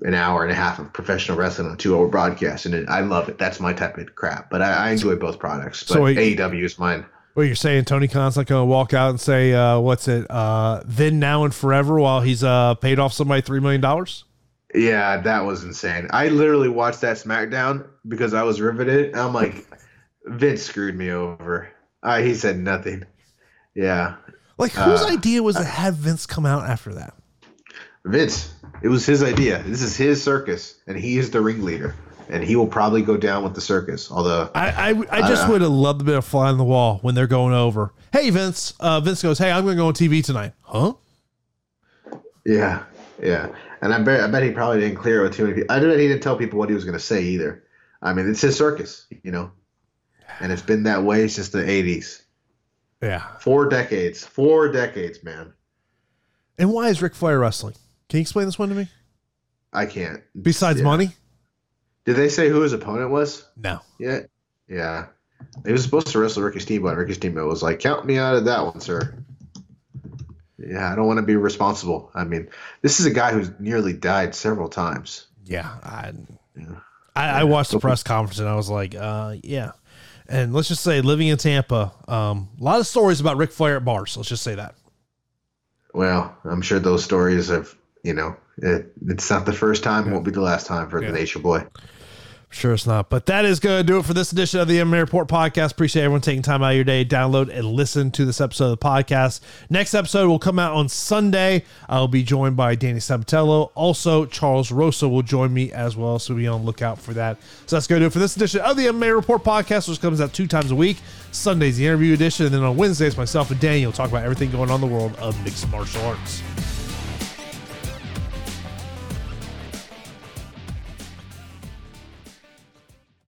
an hour and a half of professional wrestling on a two-hour broadcast, and it, I love it. That's my type of crap. But I, I enjoy both products. But So wait- AEW is mine. Well, you're saying Tony Khan's not going to walk out and say, uh, "What's it? Uh, then, now, and forever," while he's uh, paid off somebody three million dollars. Yeah, that was insane. I literally watched that SmackDown because I was riveted. I'm like, Vince screwed me over. Uh, he said nothing. Yeah, Like, whose Uh, idea was to have Vince come out after that? Vince. It was his idea. This is his circus, and he is the ringleader, and he will probably go down with the circus. Although, I, I, I just Uh, would have loved a bit of fly on the wall when they're going over. Hey, Vince. Uh, Vince goes, Hey, I'm going to go on TV tonight. Huh? yeah, yeah, and I bet I bet he probably didn't clear it with too many people. I bet he didn't tell people what he was going to say either. I mean, it's his circus, you know, and it's been that way since the '80s. Yeah. Four decades. Four decades, man. And why is Ric Flair wrestling? Can you explain this one to me? I can't. Besides Yeah. money? Did they say who his opponent was No. yet? Yeah. He was supposed to wrestle Ricky Steamboat. and Ricky Steamboat was like, "Count me out of that one, sir." Yeah, I don't want to be responsible. I mean, this is a guy who's nearly died several times. Yeah. I, Yeah. I, I watched the press conference and I was like, uh, yeah. And let's just say, living in Tampa, um, a lot of stories about Ric Flair at bars. Let's just say that. Well, I'm sure those stories have, you know, it, it's not the first time, won't be the last time for Yeah. the Nature Boy. Sure, it's not. But that is going to do it for this edition of the MMA Report podcast. Appreciate everyone taking time out of your day, download and listen to this episode of the podcast. Next episode will come out on Sunday. I'll be joined by Danny Sabatello. Also, Charles Rosa will join me as well. So be on the lookout for that. So that's going to do it for this edition of the MMA Report podcast, which comes out two times a week. Sunday's the interview edition, and then on Wednesdays, myself and Daniel talk about everything going on in the world of mixed martial arts.